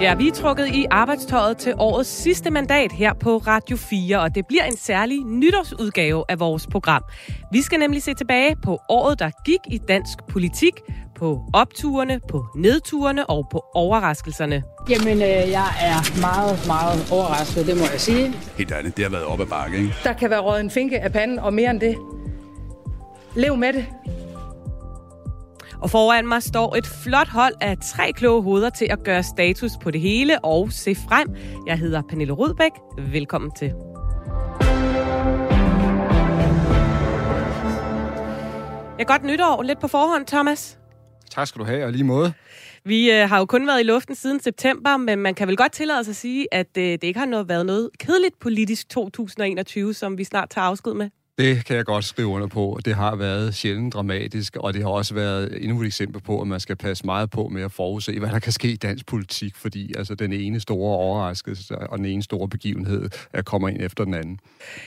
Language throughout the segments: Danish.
Ja, vi er trukket i arbejdstøjet til årets sidste mandat her på Radio 4, og det bliver en særlig nytårsudgave af vores program. Vi skal nemlig se tilbage på året, der gik i dansk politik, på opturene, på nedturene og på overraskelserne. Jamen, øh, jeg er meget, meget overrasket, det må jeg sige. Helt ærligt, det har været op ad bakke, ikke? Der kan være råd en finke af panden, og mere end det. Lev med det. Og foran mig står et flot hold af tre kloge hoveder til at gøre status på det hele og se frem. Jeg hedder Pernille Rudbæk. Velkommen til. Ja, godt nytår. Lidt på forhånd, Thomas. Tak skal du have, og lige måde. Vi øh, har jo kun været i luften siden september, men man kan vel godt tillade sig at sige, at øh, det ikke har noget, været noget kedeligt politisk 2021, som vi snart tager afsked med. Det kan jeg godt skrive under på. Det har været sjældent dramatisk, og det har også været endnu et eksempel på, at man skal passe meget på med at forudse, hvad der kan ske i dansk politik, fordi altså, den ene store overraskelse og den ene store begivenhed er kommer ind efter den anden.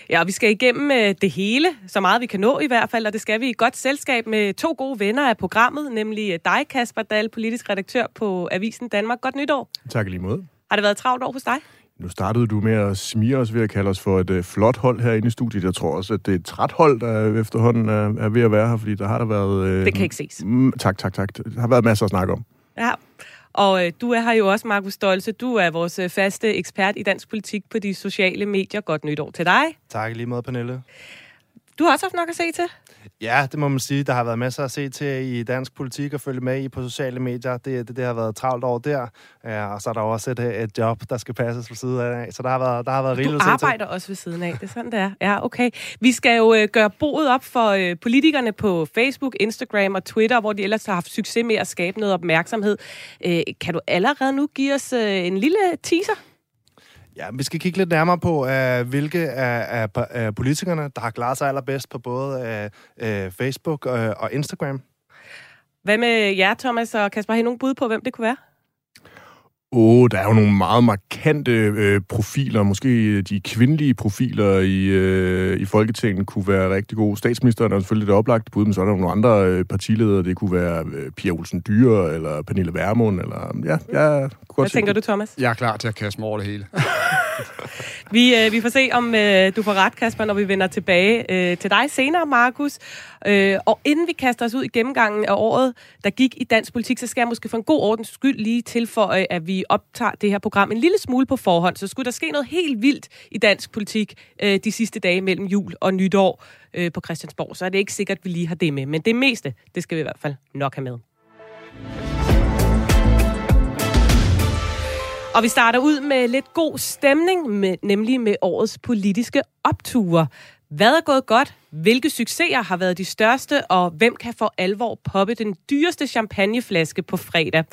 Ja, og vi skal igennem øh, det hele, så meget vi kan nå i hvert fald, og det skal vi i godt selskab med to gode venner af programmet, nemlig dig, Kasper Dahl, politisk redaktør på Avisen Danmark. Godt nytår. Tak lige måde. Har det været travlt år hos dig? Nu startede du med at smire os ved at kalde os for et uh, flot hold herinde i studiet. Jeg tror også, at det er et træt hold, der efterhånden er, er ved at være her, fordi der har der været... Uh, det kan ikke ses. Mm, tak, tak, tak. Der har været masser at snakke om. Ja, og øh, du er her jo også, Markus Stolse. Du er vores øh, faste ekspert i dansk politik på de sociale medier. Godt nytår til dig. Tak lige måde, Pernille. Du har også haft nok at se til. Ja, det må man sige. Der har været masser at se til i dansk politik og følge med i på sociale medier. Det, det, det har været travlt over der. Ja, og så er der også et, et job, der skal passes på siden af. Så der har været, der har været rigeligt at se til. Du arbejder også ved siden af. Det er sådan, det er. Ja, okay. Vi skal jo øh, gøre boet op for øh, politikerne på Facebook, Instagram og Twitter, hvor de ellers har haft succes med at skabe noget opmærksomhed. Øh, kan du allerede nu give os øh, en lille teaser? Ja, vi skal kigge lidt nærmere på, uh, hvilke af, af, af politikerne, der har klaret sig allerbedst på både uh, uh, Facebook og, og Instagram. Hvad med jer, Thomas og Kasper? Har I nogen bud på, hvem det kunne være? Åh, oh, der er jo nogle meget markante øh, profiler. Måske de kvindelige profiler i, øh, i Folketinget kunne være rigtig gode. Statsministeren er selvfølgelig det oplagte bud, men så er der nogle andre øh, partiledere. Det kunne være øh, Pia Olsen Dyre, eller Pernille Vermund, eller... Ja, ja, Hvad tænker du, Thomas? Jeg er klar til at kaste mig over det hele. vi, øh, vi får se, om øh, du får ret, Kasper, når vi vender tilbage øh, til dig senere, Markus. Øh, og inden vi kaster os ud i gennemgangen af året, der gik i dansk politik, så skal jeg måske for en god ordens skyld lige tilføje, at vi optager det her program en lille smule på forhånd. Så skulle der ske noget helt vildt i dansk politik øh, de sidste dage mellem jul og nytår øh, på Christiansborg, så er det ikke sikkert, at vi lige har det med. Men det meste, det skal vi i hvert fald nok have med. Og vi starter ud med lidt god stemning, med, nemlig med årets politiske opture. Hvad er gået godt? Hvilke succeser har været de største? Og hvem kan for alvor poppe den dyreste champagneflaske på fredag?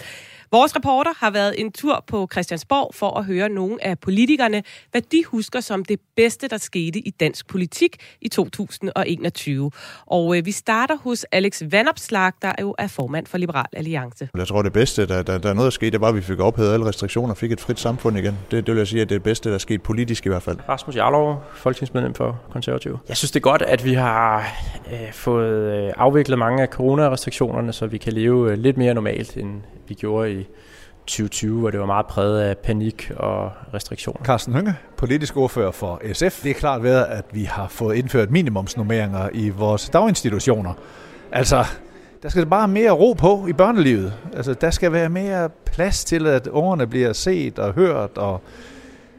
Vores reporter har været en tur på Christiansborg for at høre nogle af politikerne, hvad de husker som det bedste, der skete i dansk politik i 2021. Og øh, vi starter hos Alex Vandopslag, der jo er formand for Liberal Alliance. Jeg tror, det bedste, der, der, der er noget, der skete, det var, at vi fik ophævet alle restriktioner og fik et frit samfund igen. Det, det vil jeg sige, at det er det bedste, der skete politisk i hvert fald. Rasmus Jarlov, folketingsmedlem for Konservativ. Jeg synes, det er godt, at vi har øh, fået øh, afviklet mange af coronarestriktionerne, så vi kan leve øh, lidt mere normalt, end vi gjorde i 2020, hvor det var meget præget af panik og restriktioner. Carsten Hønge, politisk ordfører for SF. Det er klart været, at vi har fået indført minimumsnummeringer i vores daginstitutioner. Altså, der skal bare mere ro på i børnelivet. Altså, der skal være mere plads til, at ungerne bliver set og hørt og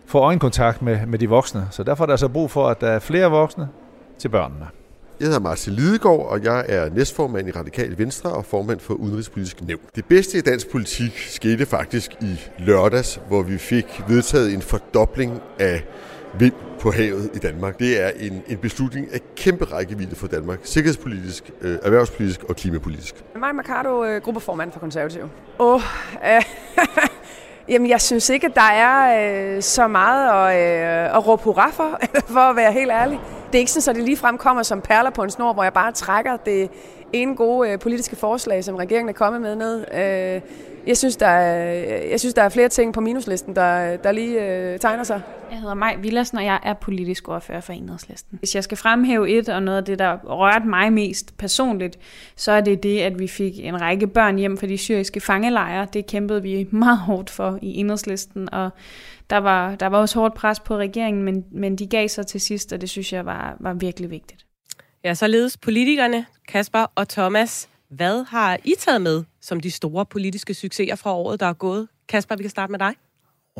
får øjenkontakt med, med de voksne. Så derfor er der så brug for, at der er flere voksne til børnene. Jeg hedder Martin Lidegaard, og jeg er næstformand i Radikal Venstre og formand for Udenrigspolitisk Nævn. Det bedste i dansk politik skete faktisk i lørdags, hvor vi fik vedtaget en fordobling af vind på havet i Danmark. Det er en, en beslutning af kæmpe rækkevidde for Danmark. Sikkerhedspolitisk, øh, erhvervspolitisk og klimapolitisk. Mig Mercado, øh, gruppeformand for Konservativ. Åh, oh, Jamen, jeg synes ikke, at der er øh, så meget at, øh, at råbe hurra for, for at være helt ærlig. det er ikke sådan, at det ligefrem kommer som perler på en snor, hvor jeg bare trækker det ene gode øh, politiske forslag, som regeringen er kommet med ned. Øh, jeg, synes, der er, jeg synes, der er flere ting på minuslisten, der, der lige øh, tegner sig. Jeg hedder Maj Villersen, og jeg er politisk ordfører for Enhedslisten. Hvis jeg skal fremhæve et, og noget af det, der rørte mig mest personligt, så er det det, at vi fik en række børn hjem fra de syriske fangelejre. Det kæmpede vi meget hårdt for i Enhedslisten, og der var, der var også hårdt pres på regeringen, men, men de gav sig til sidst, og det synes jeg var, var virkelig vigtigt. Ja, således politikerne, Kasper og Thomas. Hvad har I taget med som de store politiske succeser fra året, der er gået? Kasper, vi kan starte med dig.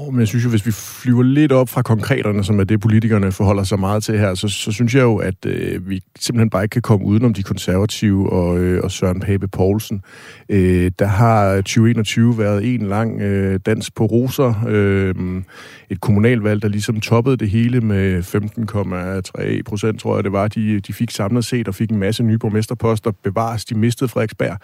Oh, men jeg synes jo, hvis vi flyver lidt op fra konkreterne, som er det, politikerne forholder sig meget til her, så, så synes jeg jo, at øh, vi simpelthen bare ikke kan komme udenom de konservative og, øh, og Søren Pape Poulsen. Øh, der har 2021 været en lang øh, dans på roser. Øh, et kommunalvalg, der ligesom toppede det hele med 15,3 procent, tror jeg det var, de, de fik samlet set og fik en masse nye borgmesterposter bevares. De mistede Frederiksberg.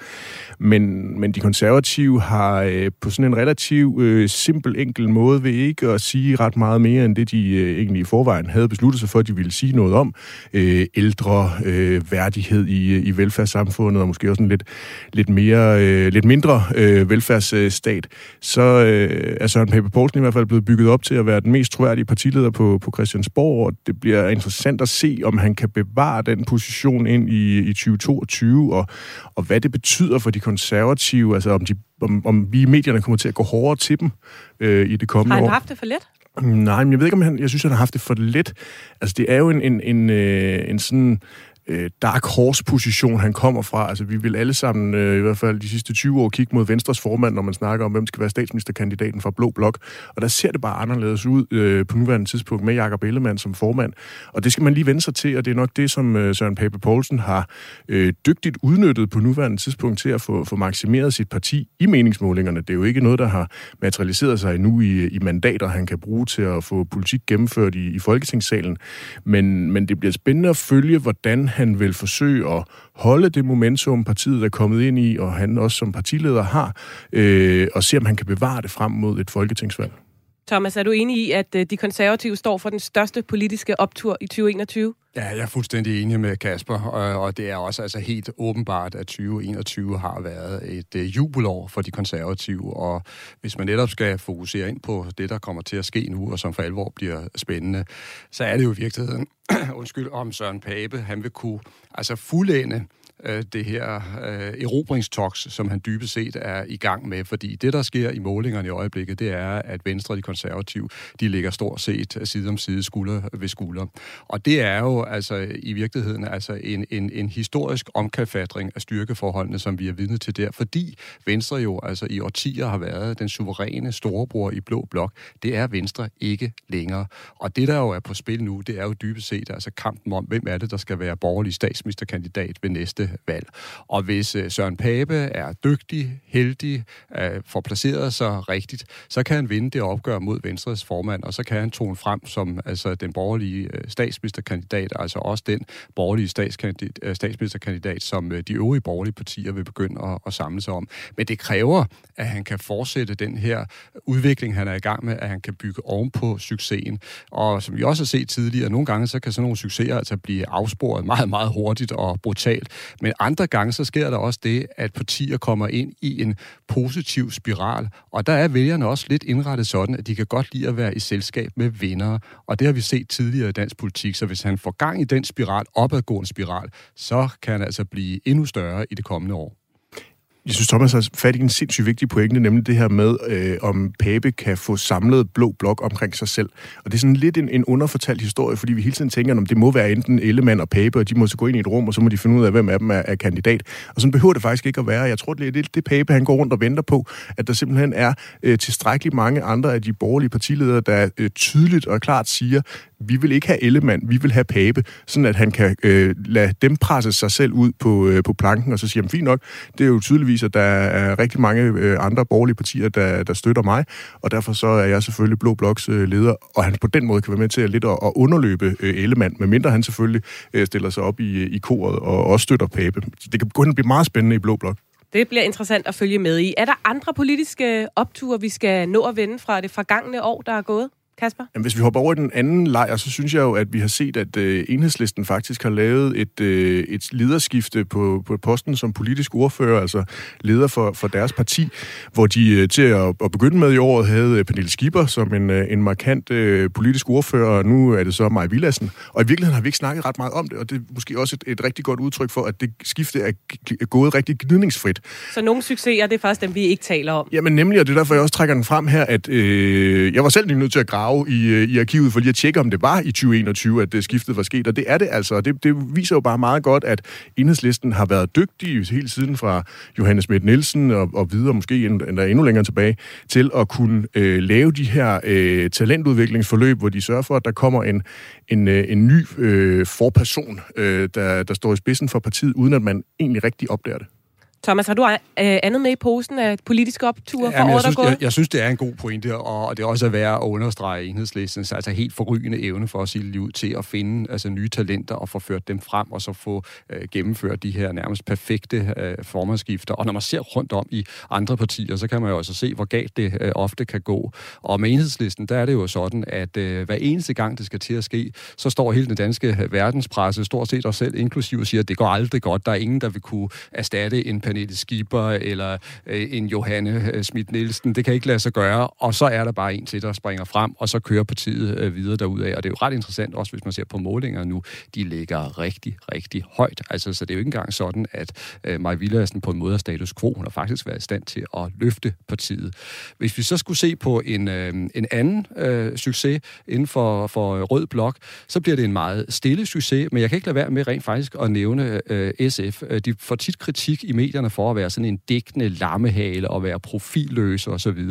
Men, men de konservative har øh, på sådan en relativ øh, simpel, enkel måde ved ikke at sige ret meget mere end det, de øh, egentlig i forvejen havde besluttet sig for, at de ville sige noget om. Øh, ældre, øh, værdighed i, øh, i velfærdssamfundet, og måske også en lidt, lidt, mere, øh, lidt mindre øh, velfærdsstat. Så øh, er Søren Pape Poulsen i hvert fald blevet bygget op til at være den mest troværdige partileder på, på Christiansborg, og det bliver interessant at se, om han kan bevare den position ind i, i 2022, og, og hvad det betyder for de konservative, altså om, de, om, om vi i medierne kommer til at gå hårdere til dem øh, i det kommende år. Har han haft det for let? Nej, men jeg ved ikke, om han... Jeg synes, han har haft det for let. Altså, det er jo en, en, en, øh, en sådan øh, dark horse-position, han kommer fra. Altså, vi vil alle sammen, øh, i hvert fald de sidste 20 år, kigge mod Venstres formand, når man snakker om, hvem skal være statsministerkandidaten fra Blå Blok. Og der ser det bare anderledes ud øh, på nuværende tidspunkt med Jakob Ellemann som formand. Og det skal man lige vende sig til, og det er nok det, som øh, Søren Pape Poulsen har øh, dygtigt udnyttet på nuværende tidspunkt til at få, få maksimeret sit parti i meningsmålingerne. Det er jo ikke noget, der har materialiseret sig endnu i, i mandater, han kan bruge til at få politik gennemført i, i Folketingssalen. Men, men det bliver spændende at følge, hvordan han vil forsøge at holde det momentum, partiet er kommet ind i, og han også som partileder har, øh, og se, om han kan bevare det frem mod et folketingsvalg. Thomas, er du enig i, at øh, de konservative står for den største politiske optur i 2021? Ja, jeg er fuldstændig enig med Kasper, og, det er også altså helt åbenbart, at 2021 har været et øh, jubelår for de konservative, og hvis man netop skal fokusere ind på det, der kommer til at ske nu, og som for alvor bliver spændende, så er det jo i virkeligheden, undskyld, om Søren Pape, han vil kunne altså fuldende øh, det her øh, erobringstoks, som han dybest set er i gang med. Fordi det, der sker i målingerne i øjeblikket, det er, at Venstre og de konservative, de ligger stort set side om side, skulder ved skulder. Og det er jo altså i virkeligheden altså en, en, en historisk omkalfatring af styrkeforholdene, som vi er vidne til der, fordi Venstre jo altså i årtier har været den suveræne storebror i Blå Blok. Det er Venstre ikke længere. Og det, der jo er på spil nu, det er jo dybest set altså kampen om, hvem er det, der skal være borgerlig statsministerkandidat ved næste valg. Og hvis øh, Søren Pape er dygtig, heldig, øh, får placeret sig rigtigt, så kan han vinde det opgør mod Venstres formand, og så kan han tone frem som altså, den borgerlige øh, statsministerkandidat, altså også den borgerlige statsministerkandidat, som de øvrige borgerlige partier vil begynde at, at samle sig om. Men det kræver, at han kan fortsætte den her udvikling, han er i gang med, at han kan bygge ovenpå succesen. Og som vi også har set tidligere, nogle gange så kan sådan nogle succeser altså blive afsporet meget, meget hurtigt og brutalt. Men andre gange, så sker der også det, at partier kommer ind i en positiv spiral, og der er vælgerne også lidt indrettet sådan, at de kan godt lide at være i selskab med vindere, og det har vi set tidligere i dansk politik, så hvis han får gang i den spiral, opadgående spiral, så kan han altså blive endnu større i det kommende år. Jeg synes, Thomas har fat i en sindssygt vigtig pointe, nemlig det her med, øh, om Pape kan få samlet blå blok omkring sig selv. Og det er sådan lidt en, en underfortalt historie, fordi vi hele tiden tænker, om det må være enten Ellemann og Pape, og de må så gå ind i et rum, og så må de finde ud af, hvem af dem er, er kandidat. Og sådan behøver det faktisk ikke at være. Jeg tror, det er det, det Pape, han går rundt og venter på, at der simpelthen er øh, tilstrækkeligt mange andre af de borgerlige partiledere, der øh, tydeligt og klart siger, vi vil ikke have Ellemann, vi vil have Pape, sådan at han kan øh, lade dem presse sig selv ud på, øh, på planken, og så siger, jamen fint nok, det er jo tydeligvis, at der er rigtig mange øh, andre borgerlige partier, der, der støtter mig, og derfor så er jeg selvfølgelig Blå Bloks øh, leder, og han på den måde kan være med til at lidt at, at underløbe øh, Ellemann, medmindre han selvfølgelig øh, stiller sig op i, øh, i koret og også støtter Pape. Det kan gå blive meget spændende i Blå Blok. Det bliver interessant at følge med i. Er der andre politiske opture, vi skal nå at vende fra det forgangne år, der er gået? Kasper? Jamen, hvis vi hopper over i den anden lejr, så synes jeg jo, at vi har set, at øh, enhedslisten faktisk har lavet et, øh, et lederskifte på, på posten som politisk ordfører, altså leder for, for deres parti, hvor de øh, til at, at begynde med i året havde øh, Pernille Skipper som en, øh, en markant øh, politisk ordfører, og nu er det så Maja Villassen. Og i virkeligheden har vi ikke snakket ret meget om det, og det er måske også et, et rigtig godt udtryk for, at det skifte er g- gået rigtig gnidningsfrit. Så nogle succeser, det er faktisk dem, vi ikke taler om. Jamen nemlig, og det er derfor, jeg også trækker den frem her, at øh, jeg var selv lige nødt til at grave i, øh, i arkivet, for lige at tjekke, om det var i 2021, at det skiftet var sket, og det er det altså. Det, det viser jo bare meget godt, at enhedslisten har været dygtig hele tiden fra Johannes Mette Nielsen og, og videre, måske endda endnu længere tilbage, til at kunne øh, lave de her øh, talentudviklingsforløb, hvor de sørger for, at der kommer en, en, øh, en ny øh, forperson, øh, der, der står i spidsen for partiet, uden at man egentlig rigtig opdager det. Thomas, har du øh, andet med i posen af politiske opture for Jamen, jeg, året, der synes, jeg, jeg synes, det er en god pointe, og det er også at være at understrege enhedslistens altså helt forrygende evne for at sige liv til at finde altså, nye talenter og få ført dem frem, og så få øh, gennemført de her nærmest perfekte øh, formandsskifter. Og når man ser rundt om i andre partier, så kan man jo også se, hvor galt det øh, ofte kan gå. Og med enhedslisten, der er det jo sådan, at øh, hver eneste gang, det skal til at ske, så står hele den danske verdenspresse, stort set os selv inklusiv, og siger, at det går aldrig godt. Der er ingen, der vil kunne erstatte en Pernille Skipper eller øh, en Johanne øh, Schmidt Nielsen. Det kan ikke lade sig gøre, og så er der bare en til, der springer frem, og så kører partiet øh, videre derudad. Og det er jo ret interessant, også hvis man ser på målingerne nu, de ligger rigtig, rigtig højt. Altså, så det er jo ikke engang sådan, at øh, Maja Villersen på en måde er status quo. Hun har faktisk været i stand til at løfte partiet. Hvis vi så skulle se på en, øh, en anden øh, succes inden for, for Rød Blok, så bliver det en meget stille succes, men jeg kan ikke lade være med rent faktisk at nævne øh, SF. Øh, de får tit kritik i medierne for at være sådan en dækkende lammehale og være profilløse osv.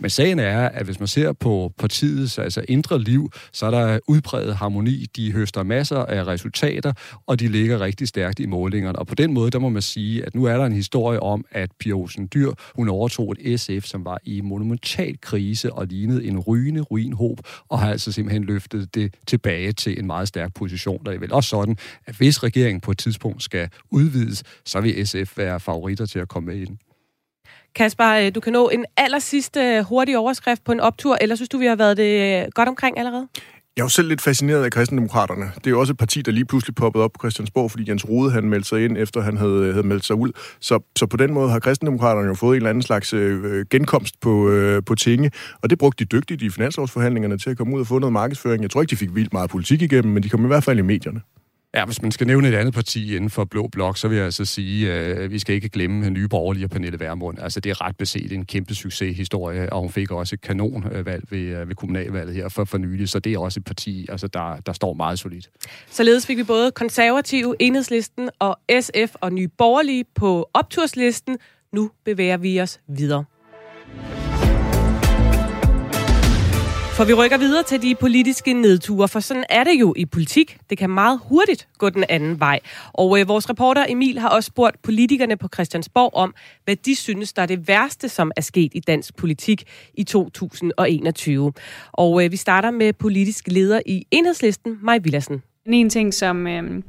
Men sagen er, at hvis man ser på partiets altså indre liv, så er der udpræget harmoni. De høster masser af resultater, og de ligger rigtig stærkt i målingerne. Og på den måde, der må man sige, at nu er der en historie om, at Pia Olsen Dyr, hun overtog et SF, som var i monumental krise og lignede en rygende ruinhob, og har altså simpelthen løftet det tilbage til en meget stærk position. Der er vel også sådan, at hvis regeringen på et tidspunkt skal udvides, så vil SF være favoritter til at komme med i den. Kasper, øh, du kan nå en aller sidste hurtig overskrift på en optur, eller synes du, vi har været det øh, godt omkring allerede? Jeg er jo selv lidt fascineret af kristendemokraterne. Det er jo også et parti, der lige pludselig poppede op på Christiansborg, fordi Jens Rode han meldte sig ind, efter han havde, havde meldt sig ud. Så, så på den måde har kristendemokraterne jo fået en eller anden slags øh, genkomst på, øh, på tinge, og det brugte de dygtigt i finanslovsforhandlingerne til at komme ud og få noget markedsføring. Jeg tror ikke, de fik vildt meget politik igennem, men de kom i hvert fald i medierne. Ja, hvis man skal nævne et andet parti inden for Blå Blok, så vil jeg altså sige, at øh, vi skal ikke glemme Nye Borgerlige og Pernille Vermund. Altså, det er ret beset en kæmpe succeshistorie, og hun fik også et kanonvalg ved, øh, ved kommunalvalget her for, for nylig, så det er også et parti, altså, der, der står meget solidt. Således fik vi både konservative, enhedslisten og SF og Nye Borgerlige på opturslisten. Nu bevæger vi os videre. For vi rykker videre til de politiske nedture, for sådan er det jo i politik. Det kan meget hurtigt gå den anden vej. Og øh, vores reporter Emil har også spurgt politikerne på Christiansborg om, hvad de synes, der er det værste, som er sket i dansk politik i 2021. Og øh, vi starter med politisk leder i Enhedslisten, Maj Villassen. En ting, som, øh,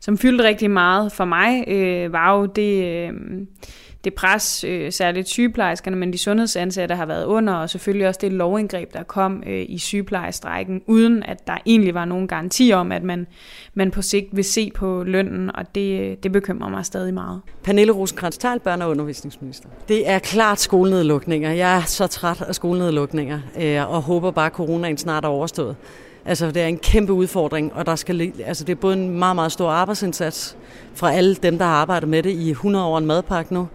som fyldte rigtig meget for mig, øh, var jo det... Øh, det pres, øh, særligt sygeplejerskerne, men de sundhedsansatte har været under, og selvfølgelig også det lovindgreb, der kom øh, i sygeplejestrækken, uden at der egentlig var nogen garanti om, at man, man på sigt vil se på lønnen, og det, det bekymrer mig stadig meget. Pernille rosenkrantz teil børne- og undervisningsminister. Det er klart skolenedlukninger. Jeg er så træt af skolenedlukninger, øh, og håber bare, at coronaen snart er overstået. Altså, det er en kæmpe udfordring, og der skal, altså, det er både en meget, meget stor arbejdsindsats fra alle dem, der har arbejdet med det i 100 år en madpakke nu.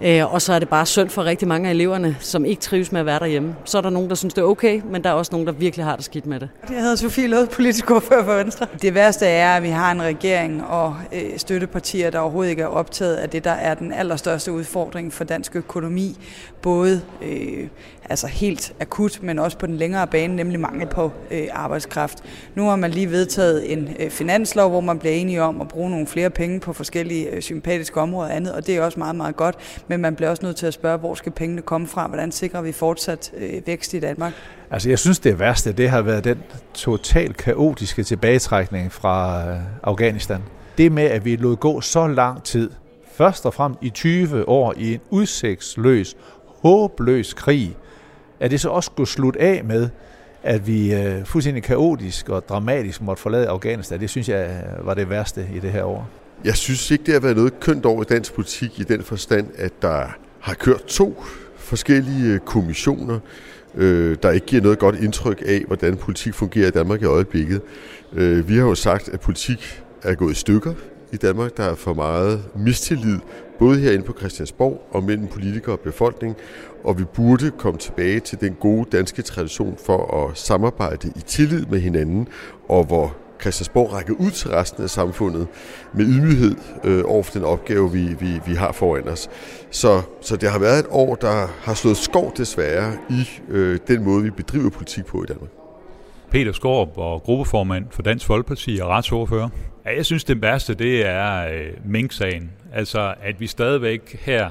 Øh, og så er det bare synd for rigtig mange af eleverne, som ikke trives med at være derhjemme. Så er der nogen, der synes, det er okay, men der er også nogen, der virkelig har det skidt med det. Jeg hedder Sofie Lød, politisk ordfører for Venstre. Det værste er, at vi har en regering og øh, støttepartier, der overhovedet ikke er optaget af det, der er den allerstørste udfordring for dansk økonomi. Både øh, altså helt akut, men også på den længere bane, nemlig mangel på øh, arbejdskraft. Nu har man lige vedtaget en øh, finanslov, hvor man bliver enige om at bruge nogle flere penge på forskellige øh, sympatiske områder og andet, og det er også meget, meget godt, men man bliver også nødt til at spørge, hvor skal pengene komme fra? Hvordan sikrer vi fortsat øh, vækst i Danmark? Altså jeg synes det værste, det har været den totalt kaotiske tilbagetrækning fra øh, Afghanistan. Det med, at vi lod gå så lang tid, først og fremmest i 20 år i en udsigtsløs, håbløs krig, at det så også skulle slutte af med, at vi øh, fuldstændig kaotisk og dramatisk måtte forlade Afghanistan, det synes jeg øh, var det værste i det her år. Jeg synes ikke, det har været noget kønt over i dansk politik i den forstand, at der har kørt to forskellige øh, kommissioner, øh, der ikke giver noget godt indtryk af, hvordan politik fungerer i Danmark i øjeblikket. Øh, vi har jo sagt, at politik er gået i stykker i Danmark. Der er for meget mistillid, både herinde på Christiansborg og mellem politikere og befolkning, og vi burde komme tilbage til den gode danske tradition for at samarbejde i tillid med hinanden, og hvor Christiansborg rækker ud til resten af samfundet med ydmyghed øh, over for den opgave, vi, vi, vi har foran os. Så, så det har været et år, der har slået skov desværre i øh, den måde, vi bedriver politik på i Danmark. Peter Skorp og gruppeformand for Dansk Folkeparti og retsordfører. Ja, jeg synes, det værste det er øh, Mink-sagen. Altså, at vi stadigvæk her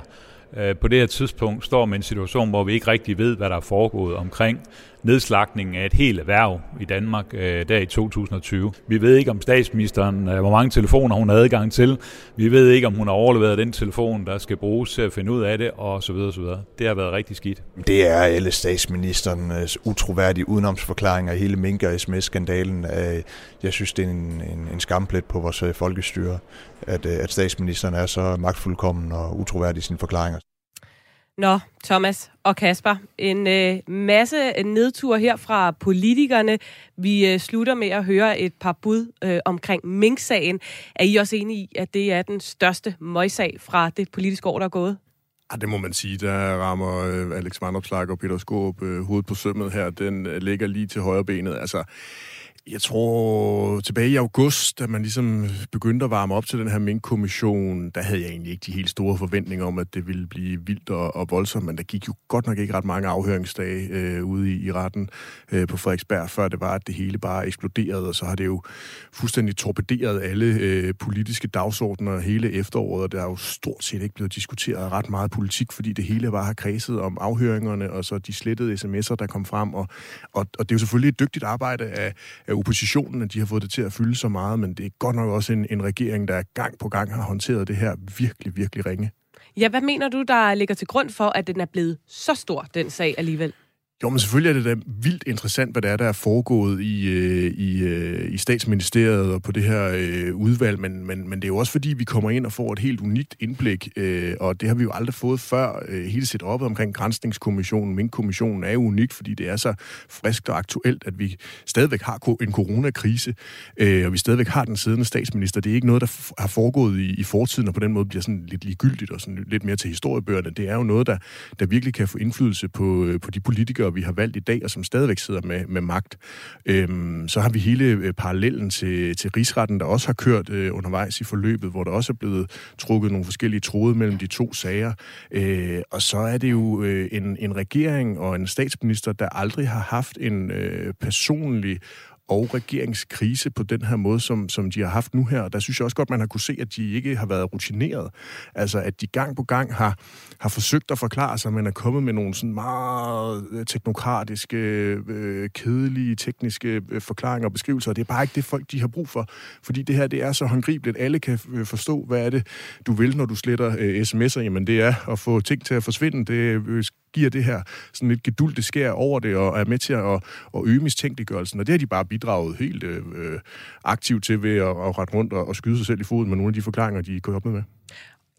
øh, på det her tidspunkt står med en situation, hvor vi ikke rigtig ved, hvad der er foregået omkring nedslagningen af et helt erhverv i Danmark øh, der i 2020. Vi ved ikke om statsministeren, øh, hvor mange telefoner hun har adgang til. Vi ved ikke, om hun har overleveret den telefon, der skal bruges til at finde ud af det, og så videre, så videre. Det har været rigtig skidt. Det er alle statsministerens utroværdige udenomsforklaringer af hele Mink og sms-skandalen. Øh, jeg synes, det er en, en, en skamplet på vores øh, folkestyre, at, øh, at statsministeren er så magtfuldkommen og utroværdig i sine forklaringer. Nå, Thomas og Kasper, en øh, masse nedtur her fra politikerne. Vi øh, slutter med at høre et par bud øh, omkring Mink-sagen. Er I også enige i, at det er den største møjsag fra det politiske år, der er gået? Ja, det må man sige. Der rammer øh, Alex Vandopslag og Peter Skåb øh, hovedet på sømmet her. Den øh, ligger lige til højre benet. Altså, jeg tror, tilbage i august, da man ligesom begyndte at varme op til den her minkkommission, der havde jeg egentlig ikke de helt store forventninger om, at det ville blive vildt og, og voldsomt, men der gik jo godt nok ikke ret mange afhøringsdage øh, ude i, i retten øh, på Frederiksberg, før det var, at det hele bare eksploderede, og så har det jo fuldstændig torpederet alle øh, politiske dagsordner hele efteråret, og der er jo stort set ikke blevet diskuteret ret meget politik, fordi det hele bare har kredset om afhøringerne, og så de slettede sms'er, der kom frem, og, og, og det er jo selvfølgelig et dygtigt arbejde af, af oppositionen, at de har fået det til at fylde så meget, men det er godt nok også en, en regering, der gang på gang har håndteret det her virkelig, virkelig ringe. Ja, hvad mener du, der ligger til grund for, at den er blevet så stor, den sag alligevel? Jo, men selvfølgelig er det da vildt interessant, hvad det er, der er foregået i, øh, i, øh, i statsministeriet og på det her øh, udvalg, men, men, men det er jo også fordi, vi kommer ind og får et helt unikt indblik, øh, og det har vi jo aldrig fået før. Øh, hele set op omkring Grænsningskommissionen, Mink-kommissionen er jo unik, fordi det er så friskt og aktuelt, at vi stadigvæk har en coronakrise, øh, og vi stadigvæk har den siddende statsminister. Det er ikke noget, der har foregået i, i fortiden, og på den måde bliver sådan lidt ligegyldigt og sådan lidt mere til historiebøgerne. Det er jo noget, der, der virkelig kan få indflydelse på, øh, på de politikere, politikere, vi har valgt i dag, og som stadigvæk sidder med, med magt. Øhm, så har vi hele øh, parallellen til, til rigsretten, der også har kørt øh, undervejs i forløbet, hvor der også er blevet trukket nogle forskellige tråde mellem de to sager. Øh, og så er det jo øh, en, en regering og en statsminister, der aldrig har haft en øh, personlig og regeringskrise på den her måde, som, som de har haft nu her. Der synes jeg også godt, man har kunne se, at de ikke har været rutineret. Altså, at de gang på gang har, har forsøgt at forklare sig, men er kommet med nogle sådan meget øh, teknokratiske, øh, kedelige, tekniske øh, forklaringer og beskrivelser. Det er bare ikke det, folk de har brug for. Fordi det her, det er så håndgribeligt. Alle kan øh, forstå, hvad er det, du vil, når du sletter øh, sms'er. Jamen, det er at få ting til at forsvinde. Det øh, giver det her sådan lidt geduld, skær over det, og er med til at, at øge mistænkeliggørelsen. Og det har de bare bidraget helt øh, aktivt til ved at, at rette rundt og, og skyde sig selv i foden med nogle af de forklaringer, de kunne kommet med.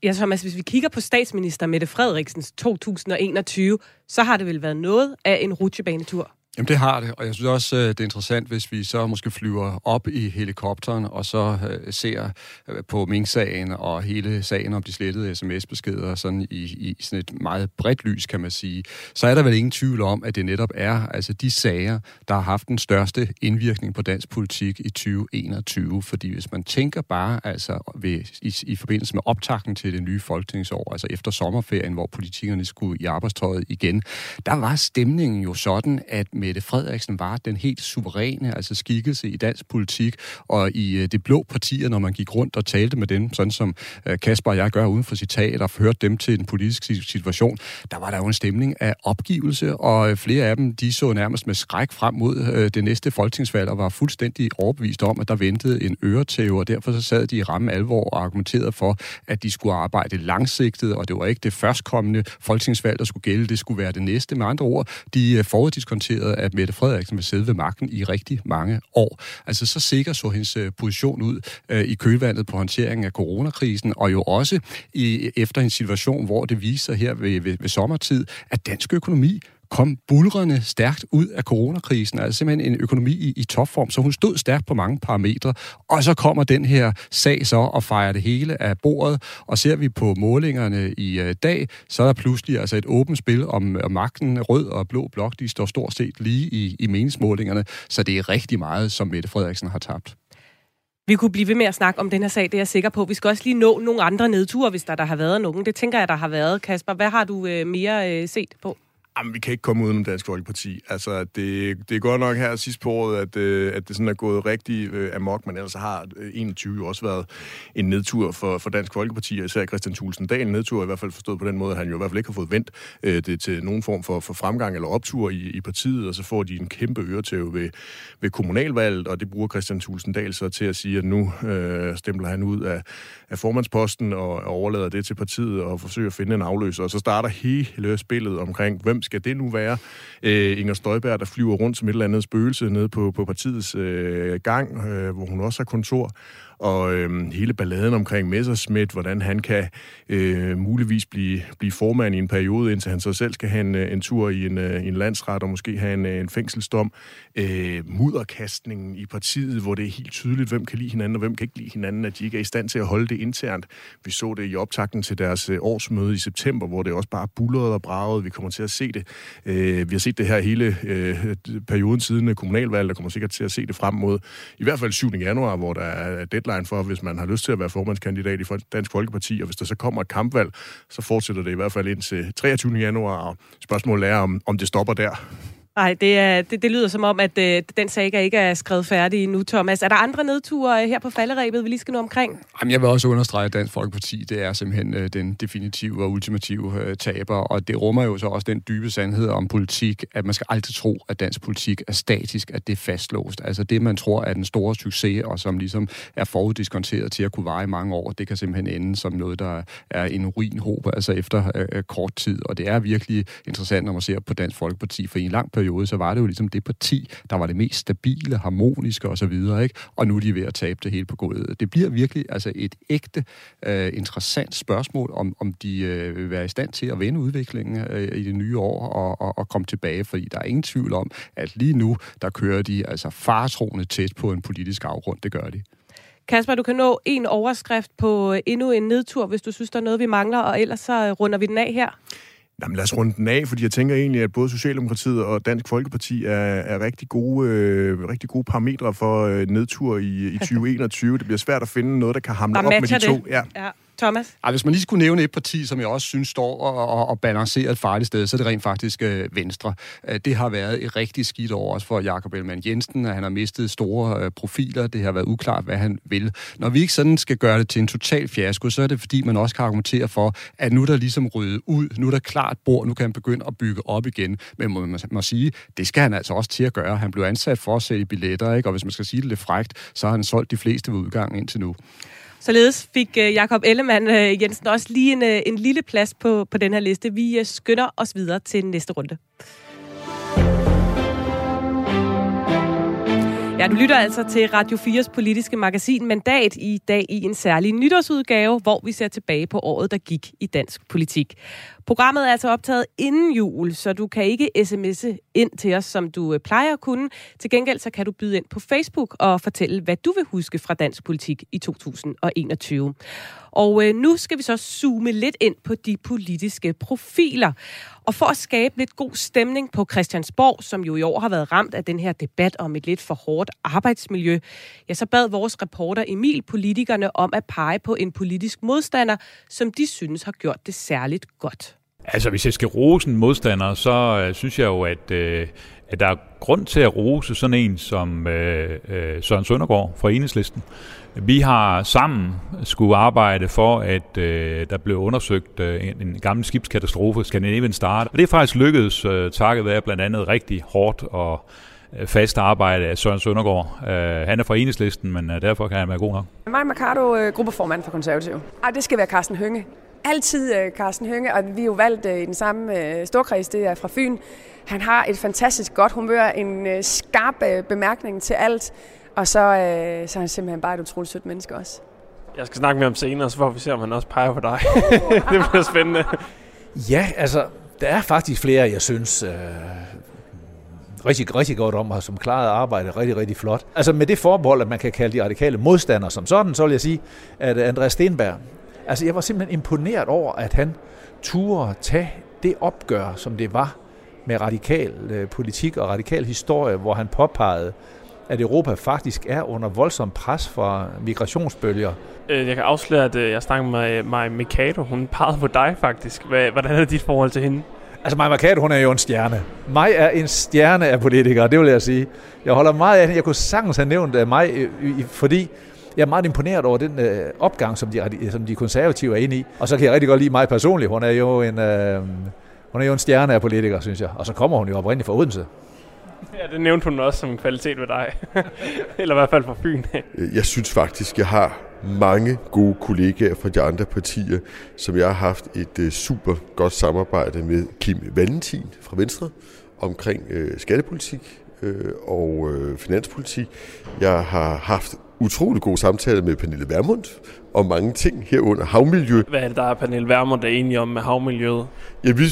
Ja, Thomas, hvis vi kigger på statsminister Mette Frederiksens 2021, så har det vel været noget af en rutsjebanetur. Jamen det har det, og jeg synes også, øh, det er interessant, hvis vi så måske flyver op i helikopteren, og så øh, ser øh, på Mink-sagen og hele sagen om de slettede sms-beskeder sådan i, i sådan et meget bredt lys, kan man sige, så er der vel ingen tvivl om, at det netop er altså de sager, der har haft den største indvirkning på dansk politik i 2021. Fordi hvis man tænker bare altså ved, i, i forbindelse med optakten til det nye folketingsår, altså efter sommerferien, hvor politikerne skulle i arbejdstøjet igen, der var stemningen jo sådan, at med Mette Frederiksen var den helt suveræne, altså skikkelse i dansk politik, og i øh, det blå partier, når man gik rundt og talte med dem, sådan som øh, Kasper og jeg gør uden for citat, og hørte dem til en politisk situation, der var der jo en stemning af opgivelse, og øh, flere af dem, de så nærmest med skræk frem mod det næste folketingsvalg, og var fuldstændig overbevist om, at der ventede en øretæve, og derfor så sad de i ramme alvor og argumenterede for, at de skulle arbejde langsigtet, og det var ikke det førstkommende folketingsvalg, der skulle gælde, det skulle være det næste. Med andre ord, de foruddiskonterede, at Mette Frederiksen vil sidde ved magten i rigtig mange år. Altså så sikker så hendes øh, position ud øh, i kølvandet på håndteringen af coronakrisen, og jo også i, efter en situation, hvor det viser her ved, ved, ved sommertid, at dansk økonomi kom bulrende stærkt ud af coronakrisen, altså simpelthen en økonomi i, i topform, så hun stod stærkt på mange parametre. Og så kommer den her sag så og fejrer det hele af bordet, og ser vi på målingerne i øh, dag, så er der pludselig altså et åbent spil om, om magten. Rød og blå blok, de står stort set lige i, i meningsmålingerne, så det er rigtig meget, som Mette Frederiksen har tabt. Vi kunne blive ved med at snakke om den her sag, det er jeg sikker på. Vi skal også lige nå nogle andre nedture, hvis der, der har været nogen. Det tænker jeg, der har været. Kasper, hvad har du øh, mere øh, set på? Jamen, vi kan ikke komme uden Dansk Folkeparti. Altså, det, det er godt nok her sidst på året, at, øh, at det sådan er gået rigtig øh, amok, men ellers har øh, 21 også været en nedtur for, for Dansk Folkeparti, og især Christian Thulsen Dahl en nedtur, i hvert fald forstået på den måde, at han jo i hvert fald ikke har fået vendt øh, det til nogen form for, for fremgang eller optur i, i partiet, og så får de en kæmpe øretæve ved, ved kommunalvalget, og det bruger Christian Thulsen Dahl så til at sige, at nu øh, stempler han ud af, af formandsposten og, og overlader det til partiet og forsøger at finde en afløser, og så starter hele spillet omkring, hvem skal det nu være? Øh, Inger Støjberg, der flyver rundt som et eller andet spøgelse nede på, på partiets øh, gang, øh, hvor hun også har kontor og øh, hele balladen omkring Messerschmidt, hvordan han kan øh, muligvis blive, blive formand i en periode, indtil han så selv skal have en, øh, en tur i en, øh, en landsret og måske have en, øh, en fængselsdom. Øh, mudderkastningen i partiet, hvor det er helt tydeligt, hvem kan lide hinanden og hvem kan ikke lide hinanden, at de ikke er i stand til at holde det internt. Vi så det i optakten til deres årsmøde i september, hvor det også bare bullerede og bragede. Vi kommer til at se det. Øh, vi har set det her hele øh, perioden siden kommunalvalget, og kommer sikkert til at se det frem mod i hvert fald 7. januar, hvor der er deadline for, hvis man har lyst til at være formandskandidat i Dansk Folkeparti, og hvis der så kommer et kampvalg, så fortsætter det i hvert fald indtil 23. januar, og spørgsmålet er, om, om det stopper der. Nej, det, er, det, det lyder som om, at øh, den sag ikke er skrevet færdig nu, Thomas. Er der andre nedture øh, her på falderæbet, vi lige skal nå omkring? Jamen, jeg vil også understrege, at Dansk Folkeparti det er simpelthen øh, den definitive og ultimative øh, taber, og det rummer jo så også den dybe sandhed om politik, at man skal altid tro, at dansk politik er statisk, at det er fastlåst. Altså det, man tror er den store succes, og som ligesom er foruddiskonteret til at kunne vare i mange år, det kan simpelthen ende som noget, der er en urinhåb, altså efter øh, øh kort tid. Og det er virkelig interessant, når man ser på Dansk Folkeparti, for i en lang periode periode, så var det jo ligesom det parti, der var det mest stabile, harmoniske osv., ikke? Og nu er de ved at tabe det hele på gulvet. Det bliver virkelig altså et ægte uh, interessant spørgsmål, om, om de uh, vil være i stand til at vende udviklingen uh, i det nye år og, og, og komme tilbage, fordi der er ingen tvivl om, at lige nu, der kører de altså fartroende tæt på en politisk afgrund. Det gør de. Kasper, du kan nå en overskrift på endnu en nedtur, hvis du synes, der er noget, vi mangler, og ellers så runder vi den af her. Jamen lad os runde den af, fordi jeg tænker egentlig, at både Socialdemokratiet og Dansk Folkeparti er, er rigtig, gode, øh, rigtig gode parametre for øh, nedtur i, i 2021. Det bliver svært at finde noget, der kan hamle op med de to. Ja. ja. Thomas? Ej, hvis man lige skulle nævne et parti, som jeg også synes står og, og, og balancerer et farligt sted, så er det rent faktisk øh, Venstre. Øh, det har været et rigtig skidt år også for Jakob Ellemann Jensen, at han har mistet store øh, profiler. Det har været uklart, hvad han vil. Når vi ikke sådan skal gøre det til en total fiasko, så er det fordi, man også kan argumentere for, at nu er der ligesom ryddet ud, nu er der klart bord, nu kan han begynde at bygge op igen. Men må man må sige, det skal han altså også til at gøre. Han blev ansat for at sælge billetter, ikke? og hvis man skal sige det lidt frægt, så har han solgt de fleste ved udgangen indtil nu. Således fik øh, Jakob Ellemann øh, Jensen også lige en, øh, en lille plads på, på den her liste. Vi skynder os videre til næste runde. Ja, du lytter altså til Radio 4's politiske magasin Mandat i dag i en særlig nytårsudgave, hvor vi ser tilbage på året, der gik i dansk politik. Programmet er altså optaget inden jul, så du kan ikke sms'e ind til os, som du øh, plejer at kunne. Til gengæld så kan du byde ind på Facebook og fortælle, hvad du vil huske fra dansk politik i 2021. Og øh, nu skal vi så zoome lidt ind på de politiske profiler. Og for at skabe lidt god stemning på Christiansborg, som jo i år har været ramt af den her debat om et lidt for hårdt arbejdsmiljø, ja, så bad vores reporter Emil politikerne om at pege på en politisk modstander, som de synes har gjort det særligt godt. Altså, hvis jeg skal rose en modstander, så øh, synes jeg jo, at, øh, at der er grund til at rose sådan en som øh, øh, Søren Søndergaard fra Enhedslisten. Vi har sammen skulle arbejde for, at øh, der blev undersøgt øh, en, en gammel skibskatastrofe, Scandinavian Start. Og det er faktisk lykkedes, øh, takket være blandt andet rigtig hårdt og øh, fast arbejde af Søren Søndergaard. Uh, han er fra enhedslisten, men uh, derfor kan han være god nok. Mig Mercado, gruppeformand for Konservativ. Ej, det skal være Carsten Hønge altid øh, Carsten Hønge, og vi er jo valgt øh, i den samme øh, storkreds, det er fra Fyn. Han har et fantastisk godt humør, en øh, skarp øh, bemærkning til alt, og så, øh, så er han simpelthen bare et utroligt sødt menneske også. Jeg skal snakke med ham senere, så får vi se, om han også peger på dig. det bliver spændende. Ja, altså, der er faktisk flere, jeg synes, øh, rigtig, rigtig godt om, og som klarede arbejdet rigtig, rigtig flot. Altså med det forbehold, at man kan kalde de radikale modstandere som sådan, så vil jeg sige, at Andreas Stenberg, altså jeg var simpelthen imponeret over, at han turde tage det opgør, som det var med radikal øh, politik og radikal historie, hvor han påpegede, at Europa faktisk er under voldsom pres fra migrationsbølger. Øh, jeg kan afsløre, at øh, jeg snakker med Maja Mikado. Hun pegede på dig faktisk. Hvordan er dit forhold til hende? Altså Maja Mercado, hun er jo en stjerne. Mig er en stjerne af politikere, det vil jeg sige. Jeg holder meget af hende. Jeg kunne sagtens have nævnt mig, fordi jeg er meget imponeret over den øh, opgang, som de, som de konservative er inde i. Og så kan jeg rigtig godt lide mig personligt. Hun er jo en, øh, hun er jo en stjerne af politikere, synes jeg. Og så kommer hun jo oprindeligt fra Odense. Ja, det nævnte hun også som en kvalitet ved dig. Eller i hvert fald fra Fyn. jeg synes faktisk, jeg har mange gode kollegaer fra de andre partier, som jeg har haft et uh, super godt samarbejde med Kim Valentin fra Venstre omkring uh, skattepolitik uh, og uh, finanspolitik. Jeg har haft utrolig gode samtaler med Pernille Vermund om mange ting herunder havmiljø. Hvad er det, der er Pernille Vermund er enige om med havmiljøet? Ja, vi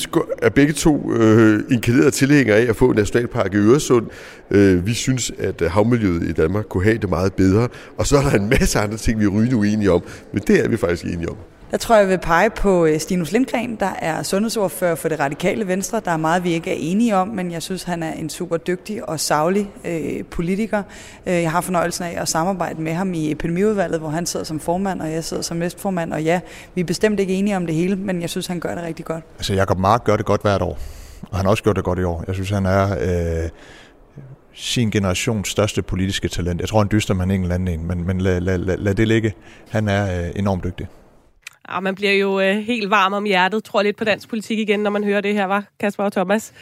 er begge to øh, inkarnerede tilhængere af at få en nationalpark i Øresund. Øh, vi synes, at havmiljøet i Danmark kunne have det meget bedre. Og så er der en masse andre ting, vi er rygende uenige om. Men det er vi faktisk enige om. Der tror jeg, jeg vil pege på øh, Stinus Lindgren, der er sundhedsordfører for det radikale venstre. Der er meget, vi ikke er enige om, men jeg synes, han er en super dygtig og savlig øh, politiker. Øh, jeg har fornøjelsen af at samarbejde med ham i epidemiudvalget, hvor han sidder som formand, og jeg sidder som næstformand. Og ja, vi er bestemt ikke enige om det hele, men jeg synes, han gør det rigtig godt. Altså, Jacob Mark gør det godt hvert år, og han har også gjort det godt i år. Jeg synes, han er... Øh sin generations største politiske talent. Jeg tror, han dyster man en eller anden en, men, men lad, lad, lad, lad det ligge. Han er øh, enormt dygtig. Og man bliver jo øh, helt varm om hjertet, tror lidt på dansk politik igen, når man hører det her, var Kasper og Thomas.